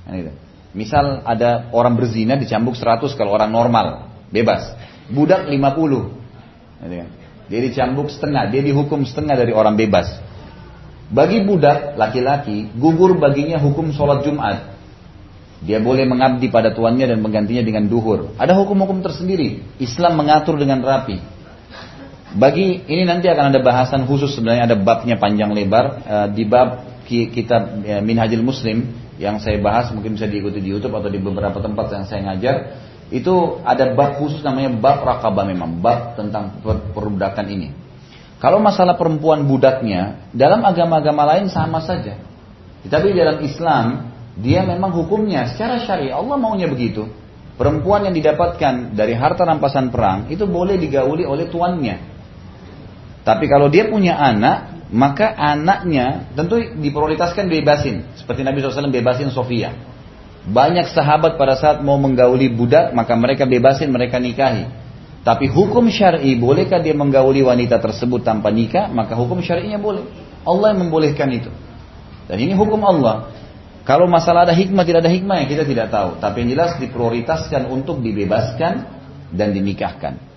Nah, Misal ada orang berzina dicambuk 100 kalau orang normal, bebas. Budak 50. Dia dicambuk setengah, dia dihukum setengah dari orang bebas. Bagi budak laki-laki, gugur baginya hukum sholat Jumat. Dia boleh mengabdi pada tuannya dan menggantinya dengan duhur. Ada hukum-hukum tersendiri. Islam mengatur dengan rapi. Bagi ini nanti akan ada bahasan khusus sebenarnya ada babnya panjang lebar uh, di bab kitab uh, Minhajul Muslim yang saya bahas mungkin bisa diikuti di YouTube atau di beberapa tempat yang saya ngajar itu ada bab khusus namanya bab rakabah memang bab tentang perbudakan ini. Kalau masalah perempuan budaknya dalam agama-agama lain sama saja. Tapi dalam Islam dia memang hukumnya secara syariah Allah maunya begitu. Perempuan yang didapatkan dari harta rampasan perang itu boleh digauli oleh tuannya. Tapi kalau dia punya anak, maka anaknya tentu diprioritaskan bebasin. Seperti Nabi SAW bebasin Sofia. Banyak sahabat pada saat mau menggauli budak, maka mereka bebasin, mereka nikahi. Tapi hukum syar'i, bolehkah dia menggauli wanita tersebut tanpa nikah? Maka hukum syar'inya boleh. Allah yang membolehkan itu. Dan ini hukum Allah. Kalau masalah ada hikmah tidak ada hikmah ya kita tidak tahu. Tapi yang jelas diprioritaskan untuk dibebaskan dan dinikahkan.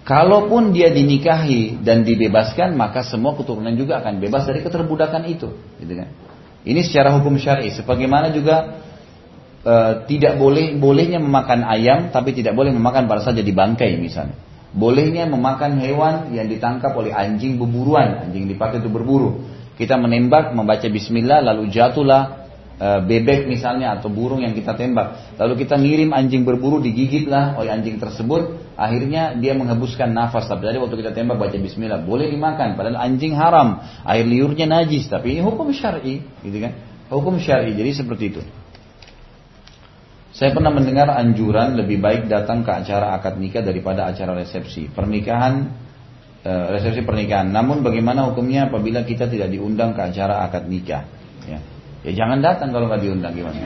Kalaupun dia dinikahi dan dibebaskan, maka semua keturunan juga akan bebas dari keterbudakan itu. Gitu kan? Ini secara hukum syari. Sebagaimana juga e, tidak boleh bolehnya memakan ayam, tapi tidak boleh memakan pada saja di bangkai misalnya. Bolehnya memakan hewan yang ditangkap oleh anjing beburuan, anjing dipakai untuk berburu. Kita menembak, membaca Bismillah, lalu jatuhlah bebek misalnya atau burung yang kita tembak. Lalu kita ngirim anjing berburu digigitlah oleh anjing tersebut. Akhirnya dia menghembuskan nafas. Tapi tadi waktu kita tembak baca Bismillah boleh dimakan. Padahal anjing haram, air liurnya najis. Tapi ini hukum syari, gitu kan? Hukum syari. Jadi seperti itu. Saya pernah mendengar anjuran lebih baik datang ke acara akad nikah daripada acara resepsi. Pernikahan eh, resepsi pernikahan. Namun bagaimana hukumnya apabila kita tidak diundang ke acara akad nikah? Ya. Ya jangan datang kalau nggak diundang gimana?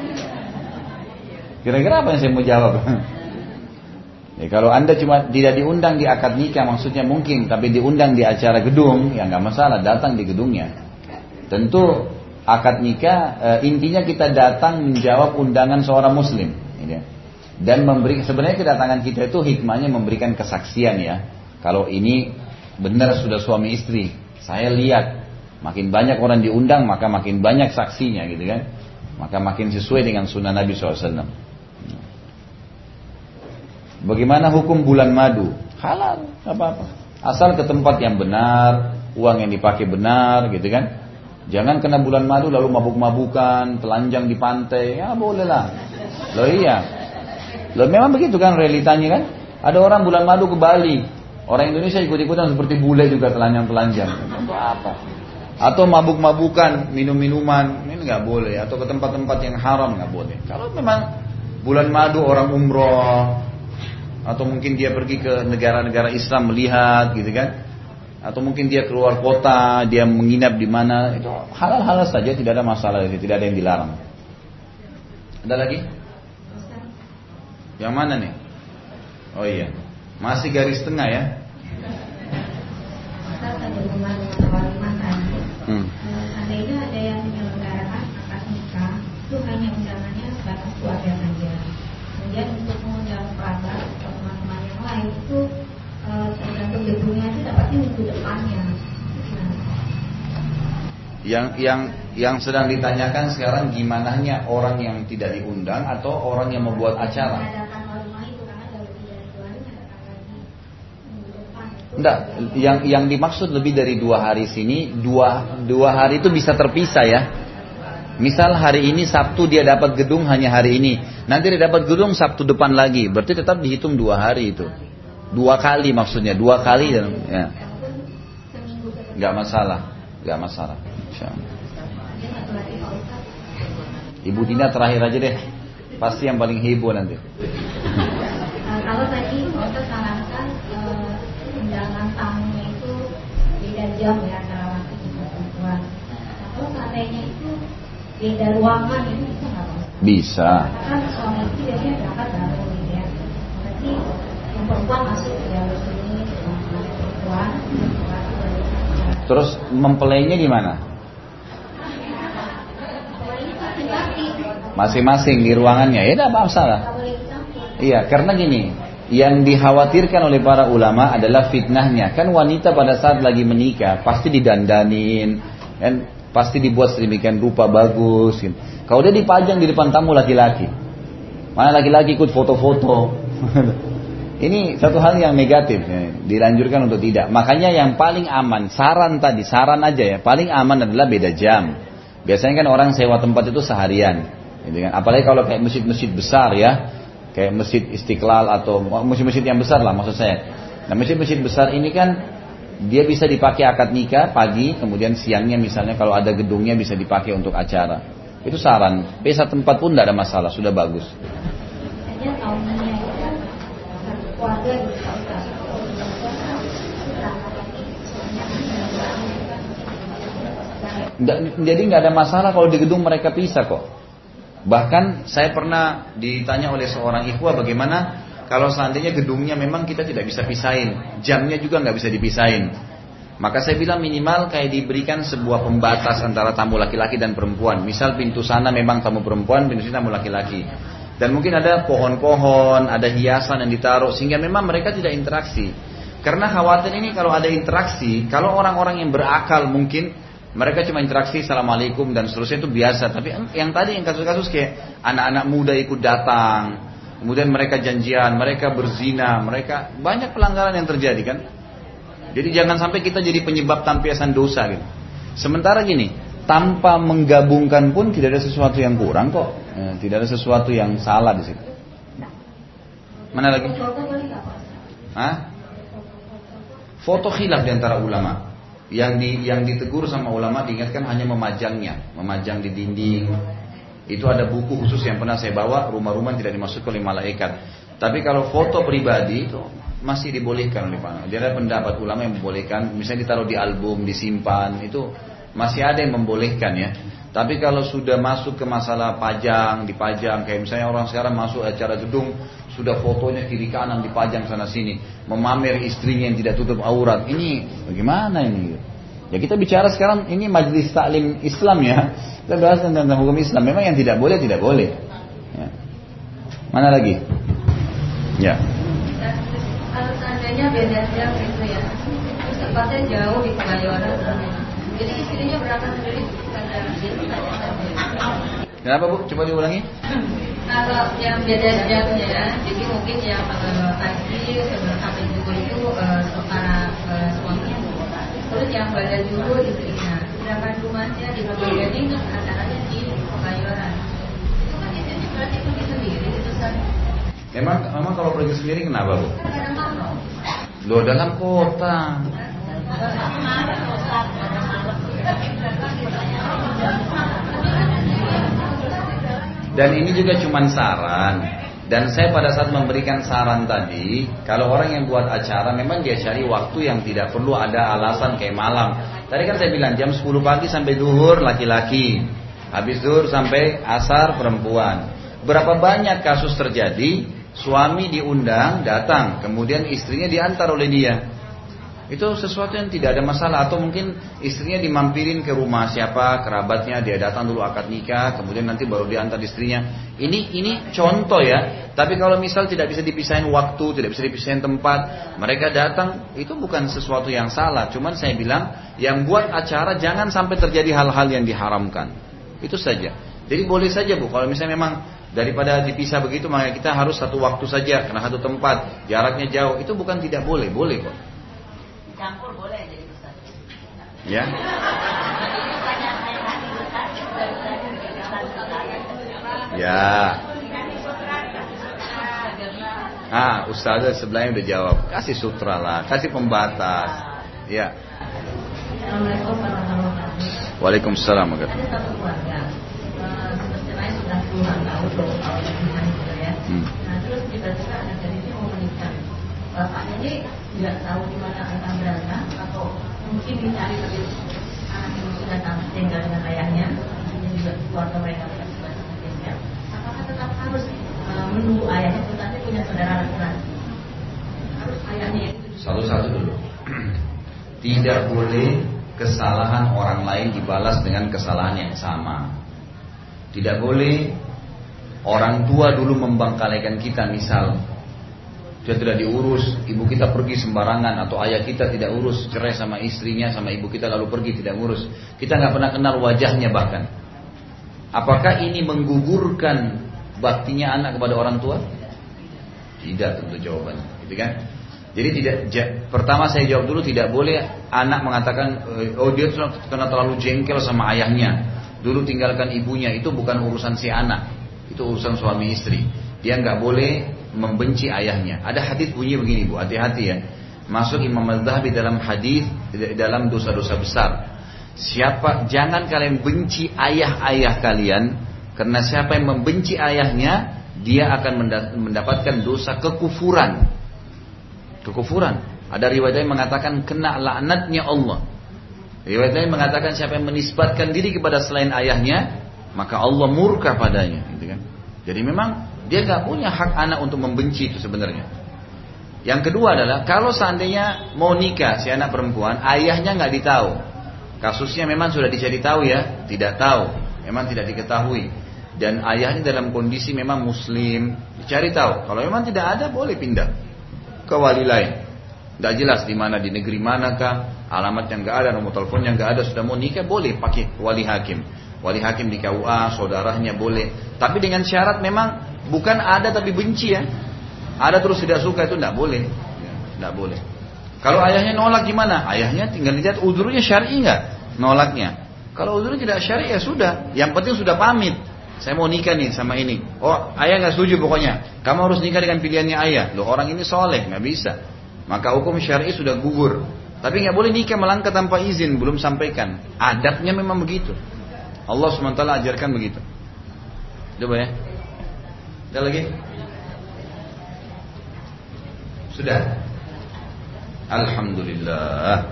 Kira-kira apa yang saya mau jawab? ya, kalau anda cuma tidak diundang di akad nikah maksudnya mungkin, tapi diundang di acara gedung, ya nggak masalah, datang di gedungnya. Tentu akad nikah e, intinya kita datang menjawab undangan seorang muslim. Ya. Dan memberi sebenarnya kedatangan kita itu hikmahnya memberikan kesaksian ya. Kalau ini benar sudah suami istri, saya lihat Makin banyak orang diundang maka makin banyak saksinya gitu kan. Maka makin sesuai dengan sunnah Nabi SAW. Bagaimana hukum bulan madu? Halal, apa-apa. Asal ke tempat yang benar, uang yang dipakai benar gitu kan. Jangan kena bulan madu lalu mabuk-mabukan, telanjang di pantai, ya boleh lah. Loh iya. Loh memang begitu kan realitanya kan. Ada orang bulan madu ke Bali, orang Indonesia ikut-ikutan seperti bule juga telanjang-telanjang. Apa? Atau mabuk-mabukan, minum-minuman, ini nggak boleh. Atau ke tempat-tempat yang haram nggak boleh. Kalau memang bulan madu orang umroh, atau mungkin dia pergi ke negara-negara Islam melihat, gitu kan? Atau mungkin dia keluar kota, dia menginap di mana, itu halal-halal saja, tidak ada masalah, tidak ada yang dilarang. Ada lagi? Yang mana nih? Oh iya, masih garis tengah ya? Dapatnya minggu depannya. Yang yang yang sedang ditanyakan sekarang gimana orang yang tidak diundang atau orang yang membuat acara? Enggak, yang yang dimaksud lebih dari dua hari sini, dua dua hari itu bisa terpisah ya. Misal hari ini Sabtu dia dapat gedung hanya hari ini, nanti dia dapat gedung Sabtu depan lagi, berarti tetap dihitung dua hari itu, Dua kali maksudnya, dua kali dan ya. nggak masalah, nggak masalah. Ibu Tina terakhir aja deh. Pasti yang paling heboh nanti. Eh, kalau tadi kita sarankan eh, undangan tamu itu beda jam ya antara waktu. Kalau seandainya itu beda ruangan itu bisa Bisa. Kan suami ya. Berarti perempuan perempuan, baru Terus mempelainya gimana? Masing-masing di ruangannya, ya tidak masalah. Iya, karena gini, yang dikhawatirkan oleh para ulama adalah fitnahnya. Kan wanita pada saat lagi menikah pasti didandanin, kan pasti dibuat sedemikian rupa bagus. Gitu. Kalau dia dipajang di depan tamu laki-laki, mana laki-laki ikut foto-foto. Ini satu hal yang negatif, ya. dilanjurkan untuk tidak. Makanya yang paling aman, saran tadi, saran aja ya, paling aman adalah beda jam. Biasanya kan orang sewa tempat itu seharian, gitu kan. Apalagi kalau kayak masjid-masjid besar ya, kayak masjid Istiqlal atau masjid-masjid yang besar lah maksud saya. Nah masjid-masjid besar ini kan dia bisa dipakai akad nikah pagi, kemudian siangnya misalnya kalau ada gedungnya bisa dipakai untuk acara. Itu saran. Bisa tempat pun tidak ada masalah, sudah bagus. Hanya tahunnya itu kan satu jadi nggak ada masalah kalau di gedung mereka pisah kok. Bahkan saya pernah ditanya oleh seorang ikhwah bagaimana kalau seandainya gedungnya memang kita tidak bisa pisahin, jamnya juga nggak bisa dipisahin. Maka saya bilang minimal kayak diberikan sebuah pembatas antara tamu laki-laki dan perempuan. Misal pintu sana memang tamu perempuan, pintu sini tamu laki-laki. Dan mungkin ada pohon-pohon, ada hiasan yang ditaruh sehingga memang mereka tidak interaksi. Karena khawatir ini kalau ada interaksi, kalau orang-orang yang berakal mungkin mereka cuma interaksi assalamualaikum dan seterusnya itu biasa. Tapi yang tadi yang kasus-kasus kayak anak-anak muda ikut datang, kemudian mereka janjian, mereka berzina, mereka banyak pelanggaran yang terjadi kan. Jadi jangan sampai kita jadi penyebab tampiasan dosa gitu. Sementara gini, tanpa menggabungkan pun tidak ada sesuatu yang kurang kok. Eh, tidak ada sesuatu yang salah di situ. Mana lagi? Hah? Foto khilaf di antara ulama. Yang di yang ditegur sama ulama diingatkan hanya memajangnya, memajang di dinding. Itu ada buku khusus yang pernah saya bawa, rumah-rumah tidak dimasukkan oleh malaikat. Tapi kalau foto pribadi itu masih dibolehkan oleh. Dia ada pendapat ulama yang membolehkan, misalnya ditaruh di album, disimpan, itu masih ada yang membolehkan ya. Tapi kalau sudah masuk ke masalah pajang, dipajang, kayak misalnya orang sekarang masuk acara gedung, sudah fotonya kiri kanan dipajang sana sini, memamer istrinya yang tidak tutup aurat. Ini bagaimana ini? Ya kita bicara sekarang ini majelis taklim Islam ya. Kita bahas tentang hukum Islam. Memang yang tidak boleh tidak boleh. Ya. Mana lagi? Ya. Kalau seandainya beda jam gitu ya, tempatnya jauh di Kebayoran. Jadi istrinya berangkat sendiri karena Kenapa bu? Coba diulangi. Kalau yang beda jamnya, jadi mungkin yang eh, pagi sebelum sampai zuhur itu para eh, suaminya, terus yang pada zuhur istrinya. Sedangkan rumahnya di Kebayoran ini acaranya di Kebayoran. Itu kan istrinya berarti pergi sendiri gitu kan? Memang, memang kalau pergi sendiri kenapa bu? Kadang malam. Lo dalam kota. Dan ini juga cuma saran. Dan saya pada saat memberikan saran tadi, kalau orang yang buat acara memang dia cari waktu yang tidak perlu ada alasan kayak malam. Tadi kan saya bilang jam 10 pagi sampai duhur laki-laki. Habis duhur sampai asar perempuan. Berapa banyak kasus terjadi suami diundang datang, kemudian istrinya diantar oleh dia. Itu sesuatu yang tidak ada masalah atau mungkin istrinya dimampirin ke rumah siapa kerabatnya dia datang dulu akad nikah kemudian nanti baru diantar istrinya. Ini ini contoh ya. Tapi kalau misal tidak bisa dipisahin waktu, tidak bisa dipisahin tempat, mereka datang itu bukan sesuatu yang salah. Cuman saya bilang yang buat acara jangan sampai terjadi hal-hal yang diharamkan. Itu saja. Jadi boleh saja bu kalau misalnya memang daripada dipisah begitu maka kita harus satu waktu saja karena satu tempat jaraknya jauh itu bukan tidak boleh boleh kok Campur boleh jadi besar. ya ya ah ustazah sebelahnya udah jawab kasih sutra lah kasih pembatas ya Assalamualaikum warahmatullahi wabarakatuh. Waalaikumsalam warahmatullahi eh, pernikahan gitu ya. Hmm. Nah terus tiba-tiba anak gadisnya mau menikah. Bapaknya ini nggak tahu di mana akan berangkat atau mungkin dicari tapi anak yang sudah tinggal dengan ayahnya dan juga keluarga mereka sudah sangat tinggal apakah tetap harus uh, menunggu ayahnya tetapi punya saudara laki-laki? Harus ayahnya itu. Satu-satu dulu. Tidak boleh kesalahan orang lain dibalas dengan kesalahan yang sama. Tidak boleh orang tua dulu membangkalikan kita misal dia tidak diurus, ibu kita pergi sembarangan atau ayah kita tidak urus, cerai sama istrinya, sama ibu kita lalu pergi tidak urus. Kita nggak pernah kenal wajahnya bahkan. Apakah ini menggugurkan baktinya anak kepada orang tua? Tidak tentu jawabannya, gitu kan? Jadi tidak pertama saya jawab dulu tidak boleh anak mengatakan eh, oh dia karena terlalu jengkel sama ayahnya. Dulu tinggalkan ibunya itu bukan urusan si anak, itu urusan suami istri. Dia nggak boleh membenci ayahnya. Ada hadis bunyi begini bu, hati-hati ya. Masuk Imam Al-Zahabi dalam hadis dalam dosa-dosa besar. Siapa jangan kalian benci ayah-ayah kalian karena siapa yang membenci ayahnya dia akan mendapatkan dosa kekufuran. Kekufuran. Ada riwayat yang mengatakan kena laknatnya Allah. Riwayat lain mengatakan siapa yang menisbatkan diri kepada selain ayahnya, maka Allah murka padanya, gitu kan. Jadi memang dia nggak punya hak anak untuk membenci itu sebenarnya. Yang kedua adalah kalau seandainya mau nikah si anak perempuan, ayahnya nggak ditahu. Kasusnya memang sudah dicari tahu ya, tidak tahu, memang tidak diketahui. Dan ayahnya dalam kondisi memang muslim, dicari tahu. Kalau memang tidak ada boleh pindah ke wali lain. Tidak jelas di mana di negeri manakah, alamat yang nggak ada, nomor telepon yang nggak ada, sudah mau nikah boleh pakai wali hakim. Wali hakim di KUA, saudaranya boleh. Tapi dengan syarat memang Bukan ada tapi benci ya. Ada terus tidak suka itu tidak boleh. Tidak boleh. Kalau ayahnya nolak gimana? Ayahnya tinggal lihat udurnya syar'i nggak nolaknya. Kalau udurnya tidak syar'i ya sudah. Yang penting sudah pamit. Saya mau nikah nih sama ini. Oh ayah nggak setuju pokoknya. Kamu harus nikah dengan pilihannya ayah. Loh orang ini soleh nggak bisa. Maka hukum syar'i sudah gugur. Tapi nggak boleh nikah melangkah tanpa izin belum sampaikan. Adabnya memang begitu. Allah swt ajarkan begitu. Coba ya. Ada lagi? Sudah. Alhamdulillah.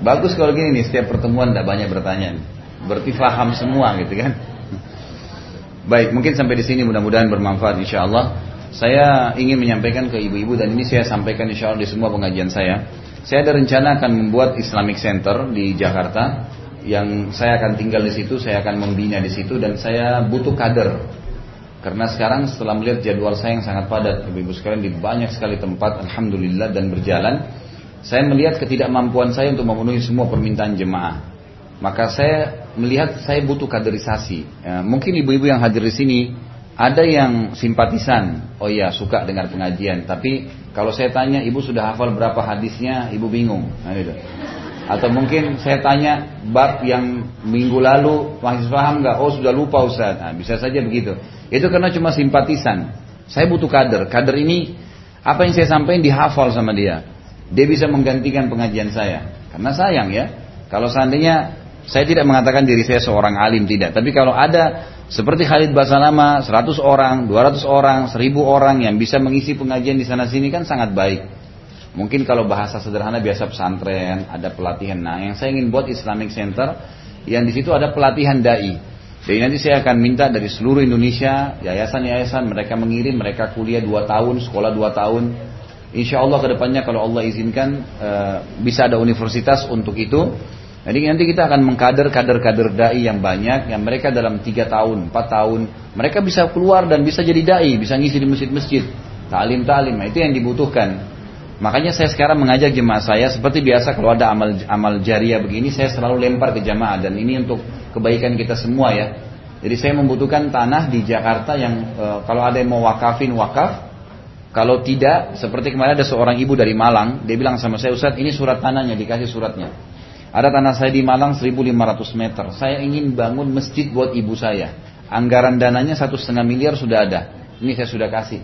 Bagus kalau gini nih, setiap pertemuan tidak banyak bertanya. Berarti faham semua gitu kan. Baik, mungkin sampai di sini mudah-mudahan bermanfaat insya Allah. Saya ingin menyampaikan ke ibu-ibu dan ini saya sampaikan insya Allah di semua pengajian saya. Saya ada rencana akan membuat Islamic Center di Jakarta yang saya akan tinggal di situ, saya akan membina di situ dan saya butuh kader karena sekarang setelah melihat jadwal saya yang sangat padat, ibu-ibu sekalian di banyak sekali tempat, alhamdulillah dan berjalan, saya melihat ketidakmampuan saya untuk memenuhi semua permintaan jemaah. Maka saya melihat saya butuh kaderisasi. Ya, mungkin ibu-ibu yang hadir di sini ada yang simpatisan, oh iya suka dengar pengajian, tapi kalau saya tanya ibu sudah hafal berapa hadisnya, ibu bingung. Nah, gitu. Atau mungkin saya tanya bab yang minggu lalu masih paham nggak? Oh sudah lupa Ustaz. Nah, bisa saja begitu. Itu karena cuma simpatisan. Saya butuh kader. Kader ini apa yang saya sampaikan dihafal sama dia. Dia bisa menggantikan pengajian saya. Karena sayang ya. Kalau seandainya saya tidak mengatakan diri saya seorang alim tidak. Tapi kalau ada seperti Khalid Basalama 100 orang, 200 orang, 1000 orang yang bisa mengisi pengajian di sana sini kan sangat baik. Mungkin kalau bahasa sederhana biasa pesantren, ada pelatihan. Nah, yang saya ingin buat Islamic Center yang di situ ada pelatihan dai. Jadi nanti saya akan minta dari seluruh Indonesia, yayasan-yayasan mereka mengirim, mereka kuliah 2 tahun, sekolah 2 tahun. Insya Allah ke depannya kalau Allah izinkan uh, bisa ada universitas untuk itu. Jadi nanti kita akan mengkader kader-kader dai yang banyak, yang mereka dalam tiga tahun, empat tahun, mereka bisa keluar dan bisa jadi dai, bisa ngisi di masjid-masjid, talim talim, nah, itu yang dibutuhkan. Makanya saya sekarang mengajak jemaah saya seperti biasa kalau ada amal amal jariah begini, saya selalu lempar ke jemaah dan ini untuk kebaikan kita semua ya. Jadi saya membutuhkan tanah di Jakarta yang e, kalau ada yang mau wakafin wakaf. Kalau tidak, seperti kemarin ada seorang ibu dari Malang, dia bilang sama saya, Ustaz ini surat tanahnya, dikasih suratnya. Ada tanah saya di Malang 1500 meter. Saya ingin bangun masjid buat ibu saya. Anggaran dananya satu setengah miliar sudah ada. Ini saya sudah kasih.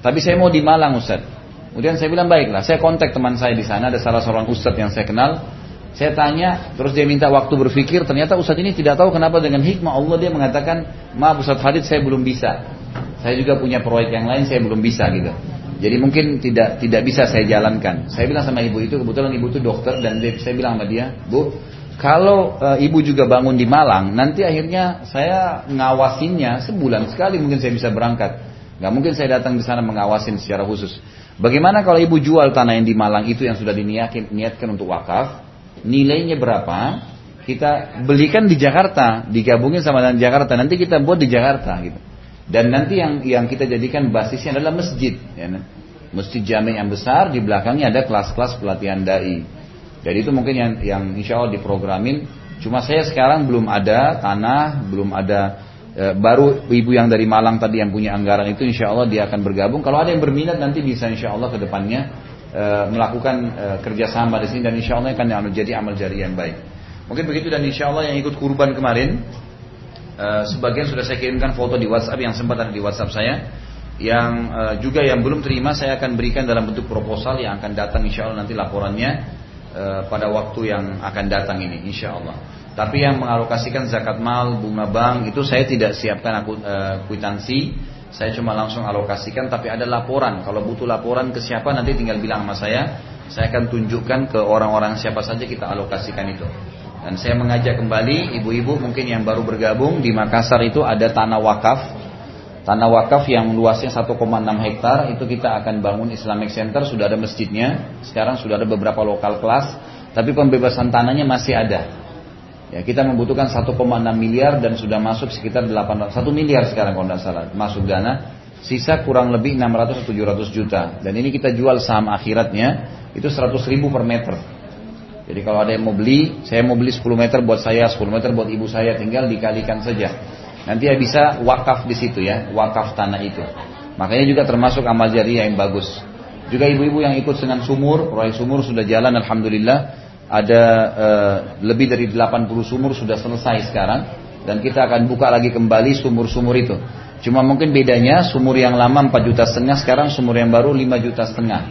Tapi saya mau di Malang Ustaz. Kemudian saya bilang baiklah, saya kontak teman saya di sana, ada salah seorang Ustaz yang saya kenal. Saya tanya, terus dia minta waktu berpikir. Ternyata Ustadz ini tidak tahu kenapa dengan hikmah Allah dia mengatakan, maaf Ustadz Hadid saya belum bisa. Saya juga punya proyek yang lain, saya belum bisa gitu. Jadi mungkin tidak tidak bisa saya jalankan. Saya bilang sama ibu itu kebetulan ibu itu dokter dan dia, saya bilang sama dia, bu, kalau e, ibu juga bangun di Malang, nanti akhirnya saya ngawasinnya sebulan sekali mungkin saya bisa berangkat. Gak mungkin saya datang di sana mengawasin secara khusus. Bagaimana kalau ibu jual tanah yang di Malang itu yang sudah diniatkan untuk wakaf, nilainya berapa? Kita belikan di Jakarta, digabungin sama dengan Jakarta. Nanti kita buat di Jakarta gitu. Dan nanti yang yang kita jadikan basisnya adalah masjid, ya, kan? masjid jami yang besar di belakangnya ada kelas-kelas pelatihan dai. Jadi itu mungkin yang yang insya Allah diprogramin. Cuma saya sekarang belum ada tanah, belum ada baru ibu yang dari Malang tadi yang punya anggaran itu insya Allah dia akan bergabung. Kalau ada yang berminat nanti bisa insya Allah ke depannya e, melakukan e, kerjasama di sini dan insya Allah akan jadi amal jari yang baik. Mungkin begitu dan insya Allah yang ikut kurban kemarin Eh, sebagian sudah saya kirimkan foto di WhatsApp yang sempat ada di WhatsApp saya. Yang uh, juga yang belum terima saya akan berikan dalam bentuk proposal yang akan datang insya Allah nanti laporannya uh, pada waktu yang akan datang ini insya Allah. Tapi yang mengalokasikan zakat mal, bunga bank itu saya tidak siapkan aku, uh, kwitansi. Saya cuma langsung alokasikan tapi ada laporan. Kalau butuh laporan ke siapa nanti tinggal bilang sama saya. Saya akan tunjukkan ke orang-orang siapa saja kita alokasikan itu. Dan saya mengajak kembali ibu-ibu mungkin yang baru bergabung di Makassar itu ada tanah wakaf. Tanah wakaf yang luasnya 1,6 hektar itu kita akan bangun Islamic Center, sudah ada masjidnya. Sekarang sudah ada beberapa lokal kelas, tapi pembebasan tanahnya masih ada. Ya, kita membutuhkan 1,6 miliar dan sudah masuk sekitar 800 1 miliar sekarang kalau tidak salah masuk dana. Sisa kurang lebih 600 700 juta. Dan ini kita jual saham akhiratnya itu 100 ribu per meter. Jadi kalau ada yang mau beli, saya mau beli 10 meter buat saya, 10 meter buat ibu saya, tinggal dikalikan saja. Nanti ya bisa wakaf di situ ya, wakaf tanah itu. Makanya juga termasuk amal jariah yang bagus. Juga ibu-ibu yang ikut dengan sumur, proyek sumur sudah jalan, alhamdulillah. Ada uh, lebih dari 80 sumur sudah selesai sekarang, dan kita akan buka lagi kembali sumur-sumur itu. Cuma mungkin bedanya sumur yang lama 4 juta setengah, sekarang sumur yang baru 5 juta setengah.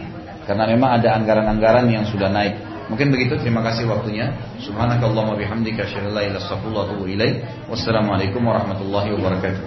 Karena memang ada anggaran-anggaran yang sudah naik. Mungkin begitu. Terima kasih waktunya. Subhanakallahumma bihamdika asyhadu an la ilaha illa anta wa atubu ilaik. Wassalamualaikum warahmatullahi wabarakatuh.